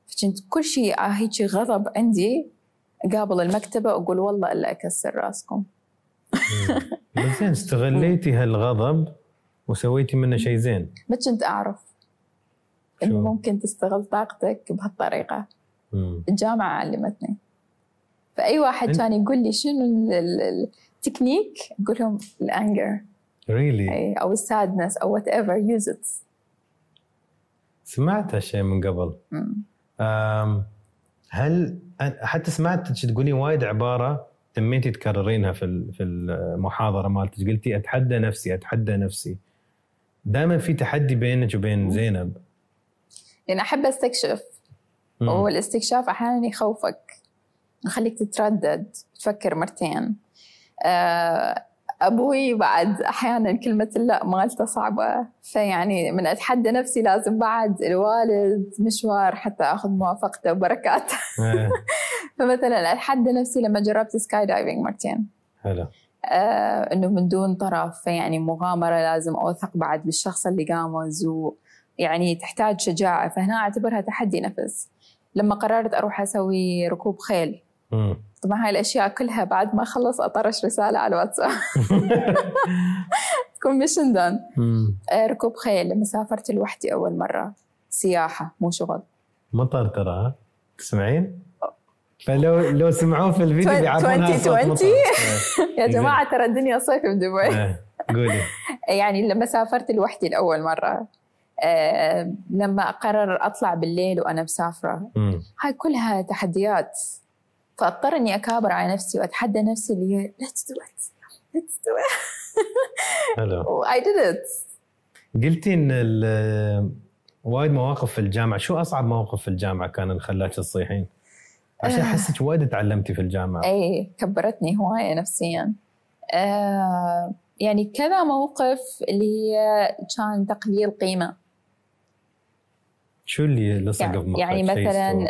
فكنت كل شيء آه هيك غضب عندي قابل المكتبة وأقول والله إلا أكسر راسكم. زين استغليتي هالغضب وسويتي منه شيء زين. ما كنت أعرف إنه شو؟ ممكن تستغل طاقتك بهالطريقة. مم. الجامعة علمتني. فأي واحد أنت- كان يقول لي شنو ال- ال- التكنيك أقول لهم ال anger really أو ال sadness أو whatever use it سمعت هالشيء من قبل. هل حتى سمعت تقولي وايد عبارة تميتي تكررينها في في المحاضرة مالتك. قلتي أتحدى نفسي أتحدى نفسي. دائما في تحدي بينك وبين زينب. لأن أحب أستكشف. مم. والاستكشاف أحيانا يخوفك يخليك تتردد تفكر مرتين. آه، أبوي بعد أحيانا كلمة لا مالته صعبة. فيعني من أتحدى نفسي لازم بعد الوالد مشوار حتى أخذ موافقته وبركاته. إيه، فمثلا أتحدى نفسي لما جربت skydiving مرتين. حلو. آه إنه من دون طرف فيعني مغامرة لازم أوثق بعد بالشخص اللي قامز ويعني تحتاج شجاعة. فهنا أعتبرها تحدي نفس. لما قررت أروح أسوي ركوب خيل. طبعا هاي الأشياء كلها بعد ما أخلص أطرش رسالة على الواتساب. تكون ميشن دان. آه ركوب خيل. لما سافرت لوحدي أول مرة. سياحة مو شغل. مطر ترى ها؟ تسمعين؟ فلو لو سمعوه في الفيديو بيعرفونها صوت 2020 مطر إيه، يا جماعة ترى الدنيا صيف بدبي إيه، قولي. يعني لما سافرت لوحدي لأول مرة آه، لما أقرر أطلع بالليل وأنا مسافرة. مم. هاي كلها تحديات. فأضطر إني أكابر على نفسي وأتحدى نفسي اللي هي let's do it. Let's do it. حلو. I did it. قلتي إن ال- وايد مواقف في الجامعة. شو أصعب موقف في الجامعة كان خلاك تصيحين؟ عشان آه. احسك وايد تعلمتي في الجامعة. أي كبرتني هواية نفسيا. آه، يعني كذا موقف اللي هي كان تقليل قيمة. شو اللي لصق يعني, بمخك؟ يعني مثلا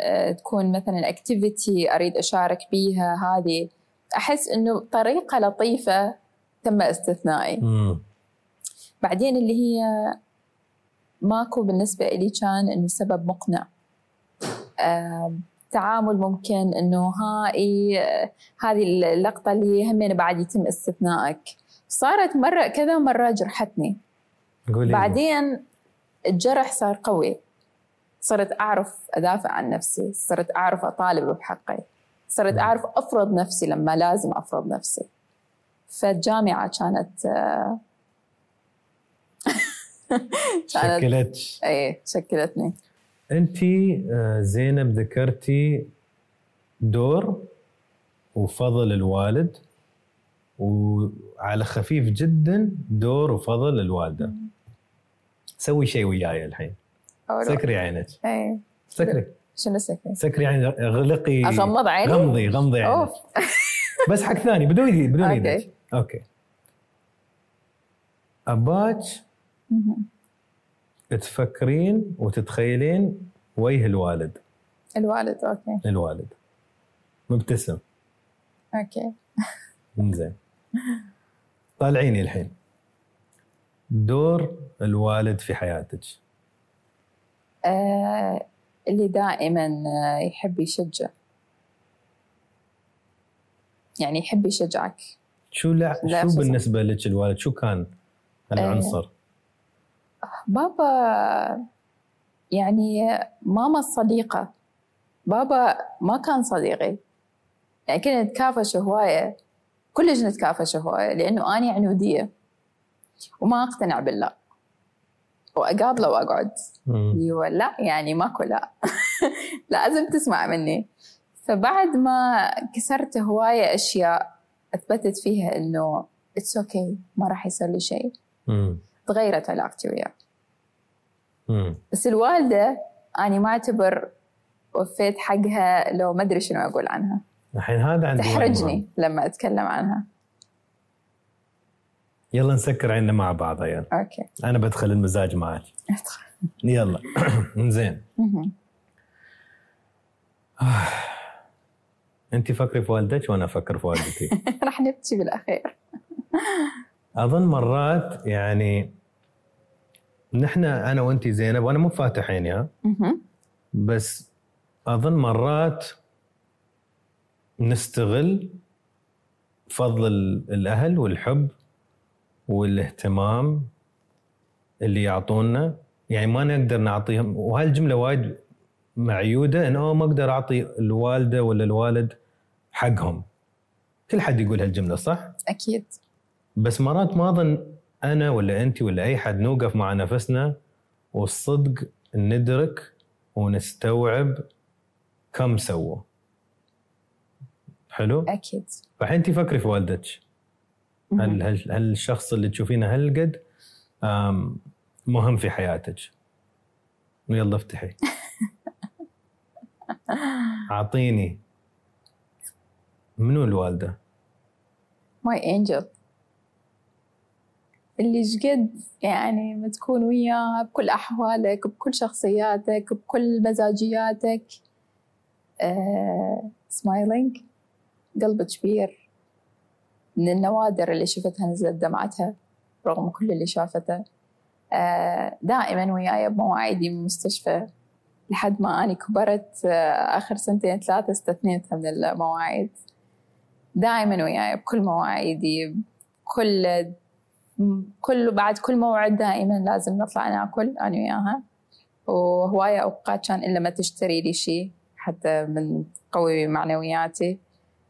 آه، تكون مثلا activity أريد أشارك بيها هذه. أحس إنه طريقة لطيفة تم استثنائي. مم. بعدين اللي هي ماكو بالنسبة لي كان إنه سبب مقنع. تعامل ممكن إنه هاي آه، هذه اللقطة اللي همين بعد يتم استثنائك. صارت مرة كذا مرة جرحتني. قولي بعدين الجرح صار قوي. صرت أعرف أدافع عن نفسي صرت أعرف أطالب بحقي صرت مم. أعرف أفرض نفسي لما لازم أفرض نفسي. فالجامعة كانت آه، كانت شكلت. اي شكلتني. أنت آه، زينب ذكرتي دور وفضل الوالد وعلى خفيف جدا دور وفضل الوالدة. سوي شيء وياي الحين. سكري عينك. اي سكري. شنو سكري؟ سكري عينك. اغلقي أغمض عيني؟ غمضي غمضي عينك. أوف. بس حق ثاني بدون ايدي بدون. إيدك okay. أباك مهم. تفكرين وتتخيلين وجه الوالد. الوالد okay. الوالد. مبتسم. okay. زين طالعيني الحين. دور الوالد في حياتك؟ آه اللي دائما آه، يحب يشجع. يعني يحب يشجعك. شو لا شو. بالنسبة لك الوالد؟ شو كان العنصر؟ بابا يعني ماما الصديقة. بابا ما كان صديقي. يعني كنا نتكافش هواية. كلش نتكافش هواية لأنه أنا عنودية وما وأقعد مم. اللي هو لا يعني ماكو لا لازم تسمع مني فبعد ما كسرت هواية أشياء أثبتت فيها إنه it's okay ما راح يصير لي شيء. تغيرت علاقتي وياه. بس الوالدة أنا ما أعتبر وفيت حقها لو ما أدري شنو أقول عنها الحين هذا عندي. تحرجني لما أتكلم عنها يلا نسكر عيننا مع بعض عيال أوكي. أنا بدخل المزاج معك يلا. زين. مهم. انت فكري في والدك وأنا أفكر في والدتي. راح نبكي بالأخير. أظن مرات يعني نحن أنا وانت زينب وأنا مو فاتح عيني. بس أظن مرات نستغل فضل ال- الأهل والحب والاهتمام اللي يعطونا. يعني ما نقدر نعطيهم وهالجمله وايد معيودة انه ما أقدر أعطي الوالدة ولا الوالد حقهم. كل حد يقول هالجملة صح؟ أكيد. بس مرات ما أظن أنا ولا انت ولا أي حد نوقف مع نفسنا والصدق ندرك ونستوعب كم سووا. حلو؟ أكيد. فالحين انت فكري في والدتك. هل هل هل الشخص اللي تشوفينه هالقد مهم في حياتك؟ يلا افتحي. أعطيني. منو الوالدة؟ ماي انجل اللي شقد يعني ما تكون وياه بكل أحوالك بكل شخصياتك بكل مزاجياتك. آه، سمايلينج قلب كبير. من النوادر اللي شفتها نزلت دمعتها رغم كل اللي شافته. آه، دائما وياي بمواعيدي من المستشفى لحد ما أنا كبرت آه، آخر سنتين ثلاثة استثنيتها من المواعيد. دائما وياي بكل مواعيدي كل كل بعد كل موعد دائما لازم نطلع ناكل أنا وياها. وهواية أوقات كان إلا ما تشتري لي شيء حتى من تقوي معنوياتي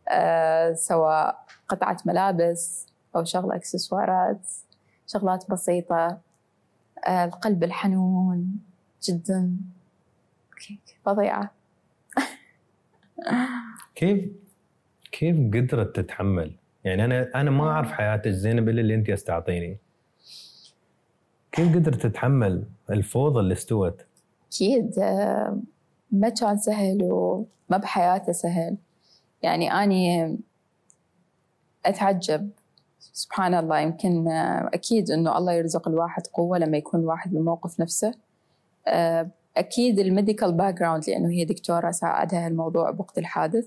أه سواء قطعة ملابس أو شغلة إكسسوارات شغلات بسيطة أه القلب الحنون جدا فظيعة كيف كيف قدرت تتحمل؟ يعني أنا أنا ما أعرف حياتك زينب الا اللي أنت أستعطيني. كيف قدرت تتحمل الفوضى اللي استوت؟ أكيد آه، ما كان سهل وما بحياته سهل يعني أني أتعجب. سبحان الله يمكن آه، أكيد إنه الله يرزق الواحد قوة لما يكون الواحد بالموقف نفسه. آه، أكيد ال medical background لأنه هي دكتورة ساعدها الموضوع بوقت الحادث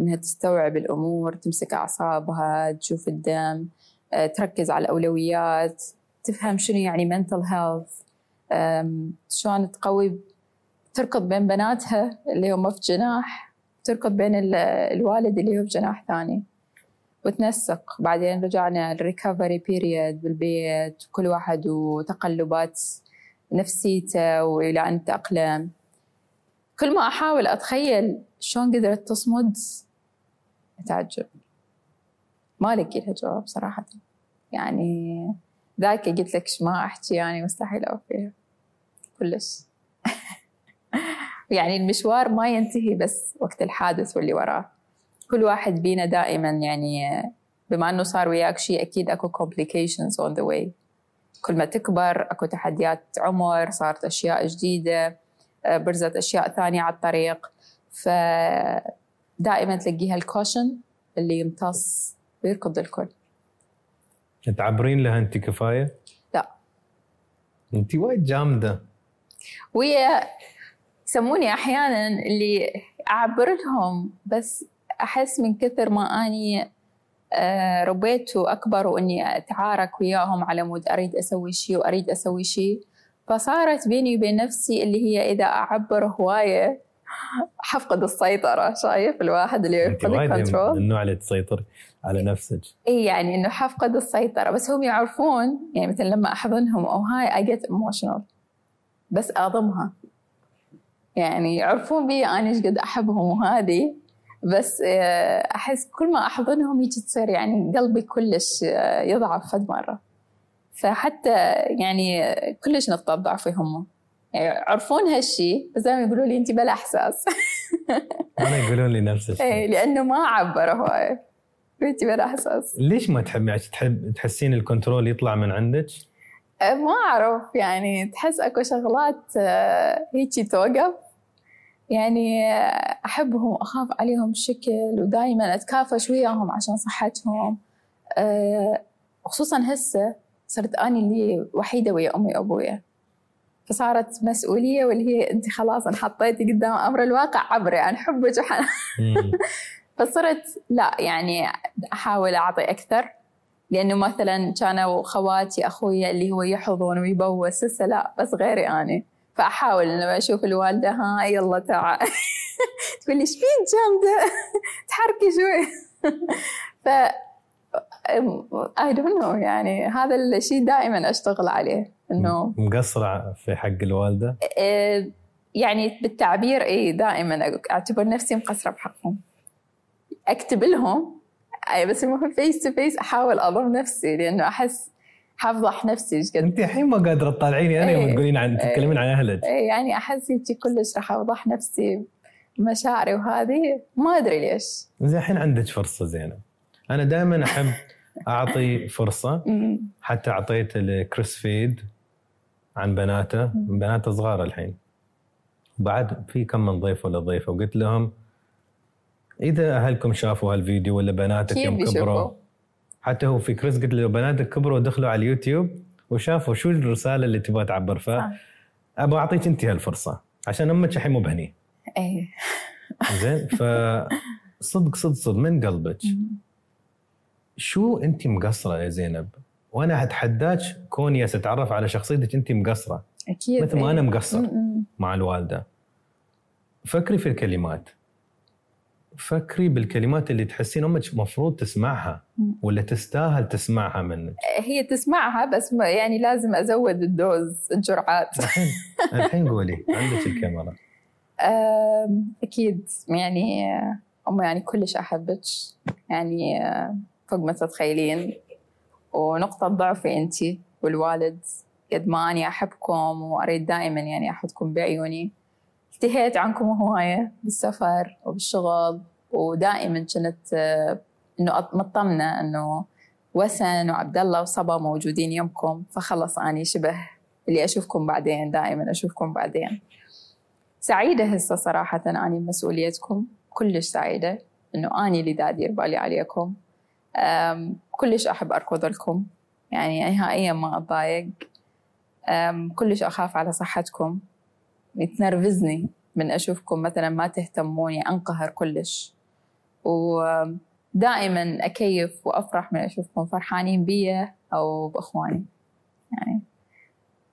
إنها تستوعب الأمور تمسك أعصابها تشوف الدم آه، تركز على الأولويات تفهم شنو يعني mental health شلون تقوي تركض بين بناتها اللي هم في جناح تركض بين ال- الوالد اللي هو في جناح ثاني. وتنسق. بعدين رجعنا ال recovery period بالبيت كل واحد وتقلبات نفسيته وإلى أن تأقلم. كل ما أحاول أتخيل شلون قدرت تصمد اتعجب ما لقي لها جواب صراحة. يعني ذاك قلت لك ما أحكي يعني مستحيل اوفيها كلش. يعني المشوار ما ينتهي بس وقت الحادث واللي وراه. كل واحد بينا دائما يعني بما إنه صار وياك شيء أكيد أكو complications on the way كل ما تكبر أكو تحديات عمر صارت أشياء جديدة آه، برزت أشياء ثانية على الطريق ف دائما تلاقيها الكوشن اللي يمتص ويركض الكل تعبرين لها أنت كفاية؟ لا. أنت وايد جامدة وهي يسموني أحيانا اللي أعبر لهم بس أحس من كثر ما أني آه، ربيت وأكبر وإني أتعارك وياهم على مود أريد أسوي شيء وأريد أسوي شيء فصارت بيني وبين نفسي اللي هي إذا أعبر هواية حفقد السيطرة شايف؟ الواحد اللي يفقد وايد من ال control النوع اللي تسيطر على نفسك. إي يعني إنه حفقد السيطرة بس هم يعرفون يعني مثلا لما أحضنهم أو هاي I get emotional بس اضمها يعني يعرفون بي أنا إيش قد أحبهم وهذه. بس آه، أحس كل ما احضنهم يجي تصير يعني قلبي كلش آه، يضعف فد مرة. فحتى يعني كلش نقطة ضعفي هم. يعني يعرفون هالشيء بس دائما يقولوا لي انت بلا إحساس. أنا يقولون لي نفس اي الشيء لأنه ما عبر هواي انت بلا إحساس. ليش ما تحب يعني تحب تحسين ال control يطلع من عندك؟ ما أعرف يعني. تحس أكو شغلات آه، هيجي توقف. يعني آه، أحبهم اخاف عليهم بشكل ودائما أتكافش وياهم عشان صحتهم. أه، خصوصا هسه صرت أني اللي وحيدة ويا أمي وأبويا. فصارت مسؤولية واللي هي أنت خلاص انحطيتي قدام أمر الواقع عبري عن حبك. فصرت لا يعني أحاول أعطي أكثر. لأنه مثلا كانوا خواتي أخويا اللي هو يحضن ويبوس هسه لا بس غيري أنا فأحاول لما أشوف الوالدة ها يلا تعال. تقول لي إيش فيك جامدة؟ تحركي شوي. ف I don't know يعني هذا الشيء دائما أشتغل عليه إنه مقصرة في حق الوالدة؟ آه، يعني بالتعبير اي دائما أعتبر نفسي مقصرة بحقهم. أكتب لهم أي بس المهم face to face أحاول أضم نفسي لأنه أحس حفضح نفسي إيش قد أنت الحين ما قادرة تطالعيني أنا يوم إيه. تقولين عن إيه. تتكلمين عن أهلك. إيه يعني أحس هيك كلش راح أوضح نفسي مشاعري وهذه ما أدري ليش. زين الحين عندك فرصة زينة أنا دائما أحب أعطي أمم. حتى أعطيت لكريس فيد عن بناته. بناته صغار الحين. بعد في كم من ضيف ولا ضيفة وقلت لهم إذا أهلكم شافوا هالفيديو ولا بناتك يوم كبروا حتى هو في كريس قلت له بناتك كبروا ودخلوا على اليوتيوب وشافوا شو الرسالة اللي تبغى تعبر ف. أبغى أعطيك أنت هالفرصة عشان أمك الحين مو بهني إيه زين ف صدق صدق صدق من قلبك. شو أنت مقصرة يا زينب وأنا أتحداك كوني اتعرف على شخصيتك أنت مقصرة أكيد مثل ما إيه. أنا مقصر. مع الوالدة فكري في الكلمات فكري بالكلمات اللي تحسين أمك مفروض تسمعها. ولا تستاهل تسمعها منك؟ هي تسمعها بس يعني لازم أزود الدوز الجرعات. الحين الحين قولي عندك الكاميرا. أم، أكيد. يعني أم يعني كلش أحبك. يعني فوق ما تتخيلين. ونقطة ضعفي أنت والوالد. قد ما أني أحبكم وأريد دائما يعني أحطكم بعيوني. التهيت عنكم هواية بالسفر وبالشغل. ودائما كنت آه، إنه أط- مطمنة إنه وسن وعبد الله وصبا موجودين يمكم فخلص أني شبه اللي أشوفكم بعدين دائما أشوفكم بعدين. سعيدة هسه صراحة أني بمسؤوليتكم كلش سعيدة إنه أني اللي دا أدير بالي عليكم. كلش أحب أركض لكم يعني نهائيا ما أتضايق. أم، كلش أخاف على صحتكم. يتنرفزني من أشوفكم مثلا ما تهتموني أنقهر كلش. ودائما أكيف وأفرح من أشوفكم فرحانين بي أو بإخواني. يعني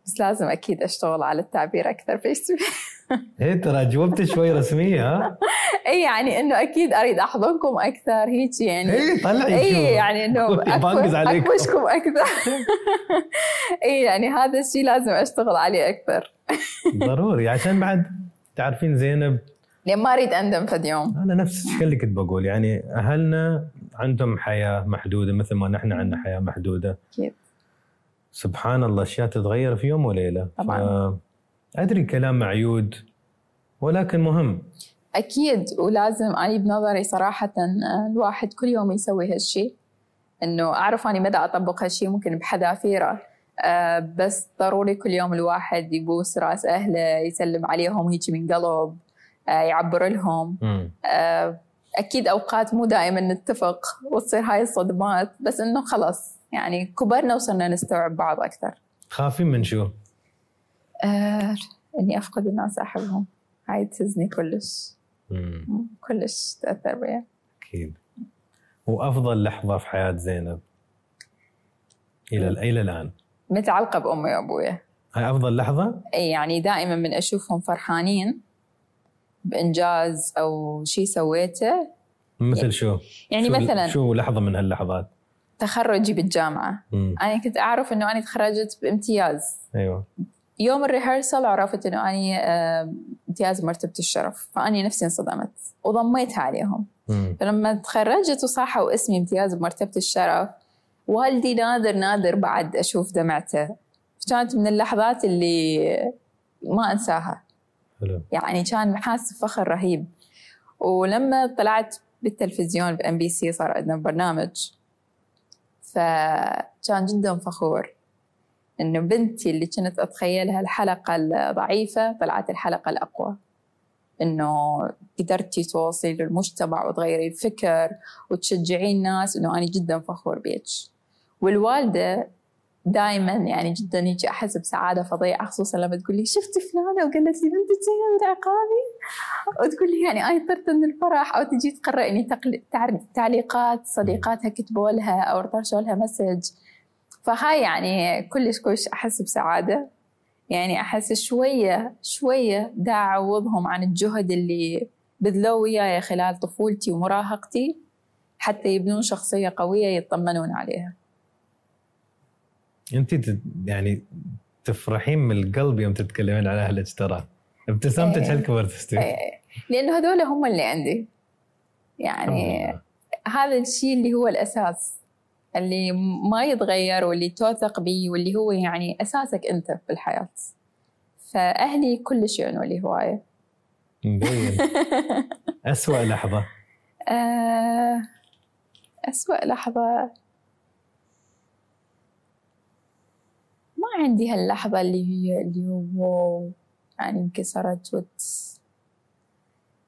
بس لازم أكيد أشتغل على التعبير أكثر face إيه ترى جاوبت شوي رسمية ها؟ اي يعني إنه أكيد أريد أحضنكم أكثر هيك يعني. إيه طلعي اي. يعني إنه. اكبشكم أكثر. اي يعني هذا الشيء لازم أشتغل عليه أكثر. ضروري عشان بعد تعرفين زينب لأن ما أريد أندم فد يوم أنا نفس الشيء اللي كنت بقول يعني أهلنا عندهم حياة محدودة مثل ما نحن عندنا حياة محدودة. أكيد. سبحان الله أشياء تتغير في يوم وليلة. طبعاً. أدري كلام معيود ولكن مهم. أكيد ولازم اني بنظري صراحة الواحد كل يوم يسوي هالشيء إنه أعرف اني مدى أطبق هالشيء ممكن بحذافيره. آه، بس ضروري كل يوم الواحد يبوس رأس أهله يسلم عليهم هيك من قلب. يعبر لهم. آه، أكيد أوقات مو دائما نتفق وتصير هاي الصدمات بس إنه خلص يعني كبرنا وصرنا نستوعب بعض أكثر. تخافين من شو؟ آه، إني أفقد الناس أحبهم. هاي تهزني كلش. مم. كلش تأثر بي. أكيد. وأفضل لحظة في حياة زينب إلى إلى الآن؟ متعلقة بأمي وأبويا. هاي أفضل لحظة؟ إي يعني دائما من أشوفهم فرحانين. بإنجاز أو شيء سويته؟ مثل شو؟ يعني شو مثلا شو لحظة من هاللحظات؟ تخرجي بالجامعة. مم. أنا كنت أعرف إنه أنا تخرجت بامتياز. أيوه. يوم ال rehearsal عرفت إنه أني آه، امتياز مرتبة الشرف. فأني نفسي انصدمت وضميتها عليهم مم. فلما تخرجت وصاحوا اسمي امتياز بمرتبة الشرف والدي نادر نادر بعد أشوف دمعته. كانت من اللحظات اللي ما أنساها. حلو يعني كان حاسس بفخر رهيب. ولما طلعت بالتلفزيون ب MBC صار عندنا برنامج. فكان جدا فخور. إنه بنتي اللي كنت أتخيلها الحلقة الضعيفة طلعت الحلقة الأقوى. إنه قدرتي توصلي للمجتمع وتغيري الفكر وتشجعين الناس إنه أنا جدا فخور بيك. والوالدة دائما يعني جدا يجي أحس بسعادة فظيعة خصوصا لما تقول لي شفتي فلانة؟ وقالت لي بنتك زي من عقابي وتقول لي يعني أنا طرت من الفرح أو تجي تقل... تعرف تعليقات صديقاتها كتبوا لها أو ارسلوا لها مسج. فهاي يعني كلش كلش أحس بسعادة. يعني أحس شوية شوية دا اعوضهم عن الجهد اللي بذلوا وياي خلال طفولتي ومراهقتي حتى يبنون شخصية قوية يطمنون عليها. انت يعني تفرحين من القلب يوم تتكلمين عن اهلك ترى ابتسامتك إيه. هالكبر تستوي. إيه، لأنه هذول هم اللي عندي. يعني هذا الشيء اللي هو الأساس اللي ما يتغير واللي توثق به واللي هو يعني أساسك أنت في الحياة. فأهلي كل شيء عنوا لي هواية. مبين أسوأ لحظة. آه، أسوأ لحظة. ما عندي هاللحظة اللي هي اللي هو واو يعني انكسرت وت...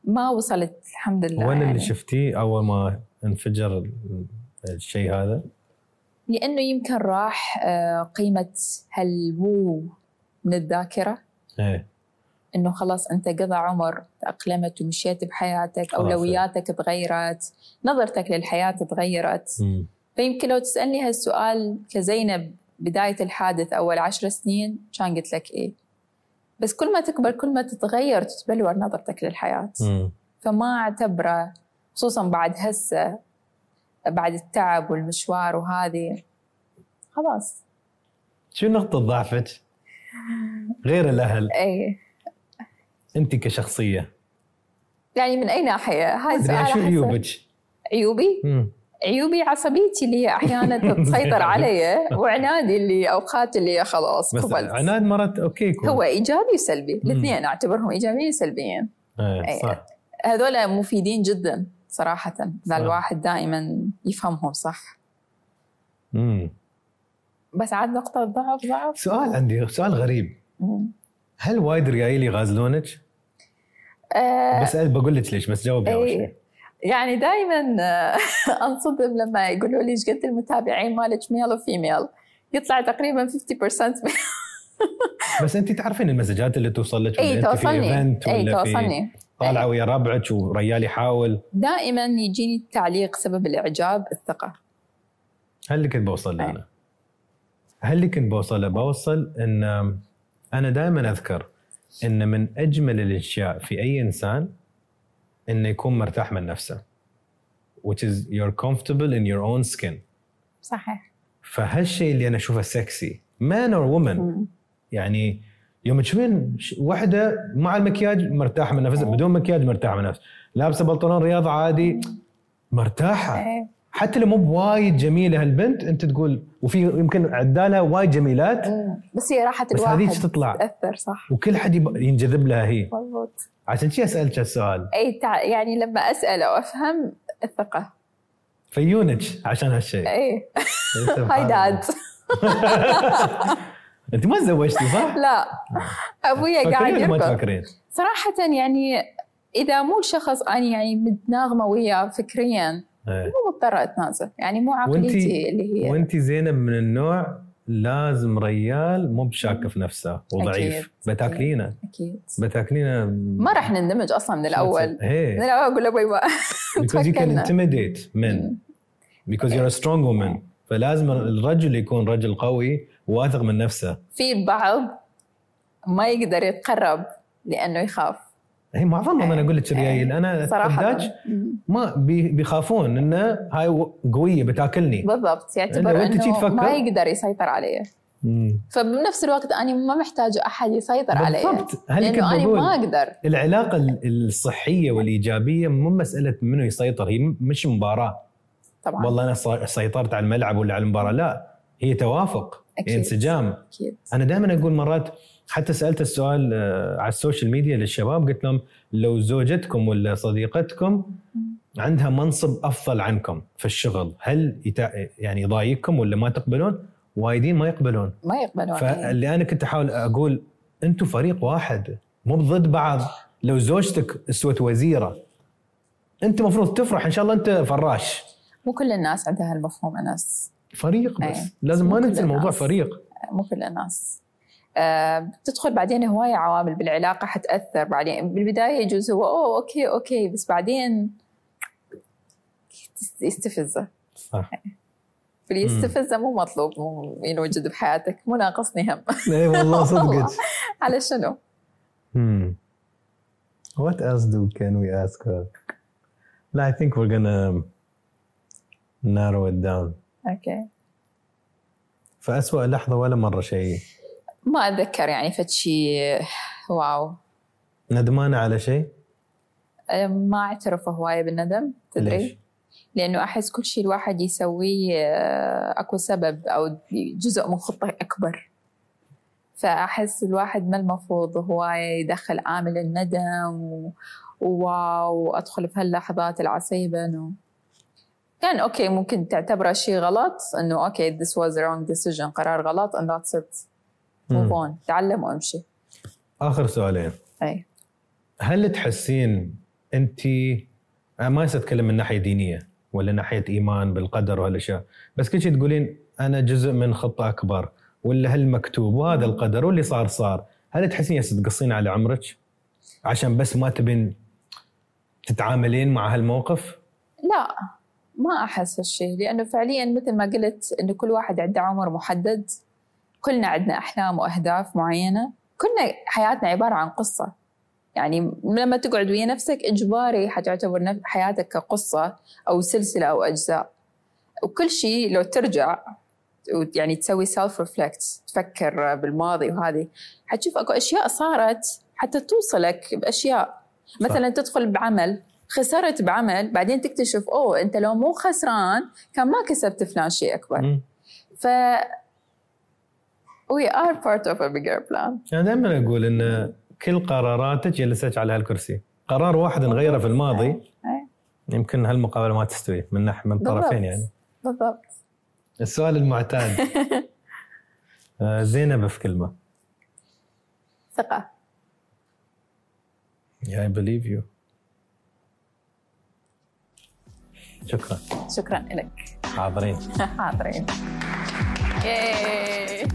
ما وصلت الحمد لله وين يعني. اللي شفتيه أول ما انفجر ال- الشيء هذا لأنه يمكن راح آه، قيمة هالوو من الذاكرة إيه إنه خلاص أنت قضى عمر تأقلمت ومشيت بحياتك. أولوياتك تغيرت نظرتك للحياة تغيرت مم. فيمكن لو تسألني هالسؤال كزينب بداية الحادث أول عشر سنين كان قلت لك إيه. بس كل ما تكبر كل ما تتغير تتبلور نظرتك للحياة. مم. فما أعتبره خصوصا بعد هسه بعد التعب والمشوار وهذه خلاص. شو نقطة ضعفك؟ غير الأهل. اي أنت كشخصية. يعني من أي ناحية؟ هاي سؤال شو عيوبك؟ عيوبي؟ مم. عيوبي عصبيتي اللي هي أحيانا تسيطر علي وعنادي اللي اوقات اللي خلاص بس قبلت عناد مرات okay يكون هو إيجابي وسلبي الاثنين أعتبرهم إيجابيين وسلبيين إيه إيه. صح هذول مفيدين جدا صراحة اذا. الواحد دائما يفهمهم صح مم. بس عاد نقطة ضعف ضعف سؤال عندي سؤال غريب مم. هل وايد ريايل يغازلونك؟ آه بس بقول لك ليش بس جاوبي أول إيه. شيء يعني دائما أنصدم لما يقولوا لي إيش قد المتابعين مالك ميل وفيميل يطلع تقريبا 50% بس أنت تعرفين المسجات اللي توصل لك إي توصلني إي توصلني طالعه ويا ربعك وريال يحاول دائما يجيني التعليق سبب الإعجاب الثقة هل اللي كنت بوصل له. أنا؟ هل اللي كنت بوصل له؟ بوصل إن أنا دائما أذكر إن من أجمل الأشياء في أي إنسان إنه يكون مرتاح من نفسه which is you're comfortable in your own skin صحيح فهالشيء اللي أنا أشوفه سكسي man or woman مم. يعني يوم تشوفين واحدة مع المكياج مرتاحة من نفسها. بدون مكياج مرتاحة من نفسها لابسة بنطلون رياضة عادي مرتاحة إيه. حتى لو مو بوايد جميلة هالبنت أنت تقول وفي يمكن عدالها وايد جميلات مم. بس هي راحة بس الواحد هذيك تطلع. تاثر صح وكل حد ينجذب لها هي مضبوط عشان شي اسالك هالسؤال أي تع... يعني لما أسأل أو أفهم الثقة. فيونج عشان هالشيء. أي. سبحان هاي. داد. أنت ما تزوجتي صح؟ لا. أبويا قاعد فكرين ما تفكرين؟ صراحة يعني إذا مو شخص أنا يعني متناغمة وياه فكريا إيه. مو مضطرة أتنازل. يعني مو عقليتي اللي هي. وانت زينب من النوع لازم ريال مو بشاكه في نفسه وضعيف. أكيد. بتاكلينه. أكيد. بتاكلينه ما راح نندمج أصلا من الأول. من هي الأول أقول أبوي ما because you can intimidate men. because you're a strong woman. فلازم الرجل يكون رجل قوي واثق من نفسه. في البعض ما يقدر يتقرب لأنه يخاف. هي معظمهم أنا أقول لك ريايل أنا صراحة. ما بي- بيخافون انه هاي قوية بتاكلني. بالضبط. يعتبر إنه ما يقدر يسيطر علي. فبنفس الوقت أنا ما محتاجة أحد يسيطر علي بالضبط. هل كنت لأنه أنا ما أقدر. العلاقة ال- الصحية والإيجابية مو مسألة منو يسيطر هي مش مباراة. طبعا. والله أنا سيطرت على الملعب ولا على المباراة لا. هي توافق. أكيد. هي انسجام. أكيد. أنا دائما أقول مرات حتى سألت السؤال آه، على ال social media للشباب قلت لهم لو زوجتكم ولا صديقتكم عندها منصب أفضل عنكم في الشغل هل. يعني يضايقكم ولا ما تقبلون؟ وايدين ما يقبلون ما يقبلون فاللي أنا كنت أحاول أقول أنتم فريق واحد مو ضد بعض لو زوجتك استوت وزيرة أنت المفروض تفرح إن شاء الله أنت فراش مو كل الناس عندها هالمفهوم أنس فريق بس أي. لازم ما ننسى الموضوع. فريق مو كل الناس بتدخل بعدين هواية عوامل بالعلاقة حتأثر. بعدين بالبداية يجوز هو أوه okay okay. بس بعدين يستفزه. صح. يستفزه مو مطلوب مو ينوجد بحياتك. مو ناقصني هم. إي والله صدقك. على شنو؟ Hmm. What else do can we ask her? No, I think we're gonna narrow it down. okay فأسوأ لحظة ولا مرة شيء. ما أتذكر يعني فد شيء wow ندمانة على شيء؟ آه، ما أعترف هواية بالندم تدري؟ ليش؟ لأنه أحس كل شيء الواحد يسويه آه، أكو سبب أو جزء من خطة أكبر فأحس الواحد ما المفروض هو يدخل عامل الندم و- وواو وادخل في هاللحظات العصيبة إنه كان okay ممكن تعتبره شيء غلط إنه okay this was wrong decision قرار غلط and that's it move مم. on تعلم وامشي آخر سؤالين. أي. هل تحسين أنا ما أتكلم من ناحية دينية ولا ناحية إيمان بالقدر وهالأشياء بس كل شيء تقولين أنا جزء من خطة أكبر ولا هل مكتوب وهذا القدر واللي صار صار هل تحسين تقصين على عمرك عشان بس ما تبين تتعاملين مع هالموقف؟ لا ما أحس هالشيء لأنه فعليا مثل ما قلت إنه كل واحد عنده عمر محدد. كلنا عندنا أحلام وأهداف معينة. كلنا حياتنا عبارة عن قصة. يعني لما تقعد ويا نفسك إجباري حتعتبر حياتك كقصة أو سلسلة أو أجزاء. وكل شيء لو ترجع يعني تسوي self reflect تفكر بالماضي وهذه حتشوف أكو أشياء صارت حتى توصلك بأشياء. صح. مثلا تدخل بعمل خسرت بعمل بعدين تكتشف أوه أنت لو مو خسران كان ما كسبت فلان شيء أكبر. ف we are part of a bigger plan. أنا دائما أقول إن كل قراراتك جلسك على هالكرسي. قرار واحد نغيره في الماضي. يمكن هالمقابلة ما تستوي من ناحية من. طرفين يعني. بالضبط. السؤال المعتاد. آه، زينب في كلمة. ثقة. I believe you. شكرا. شكرا لك حاضرين. حاضرين. ياي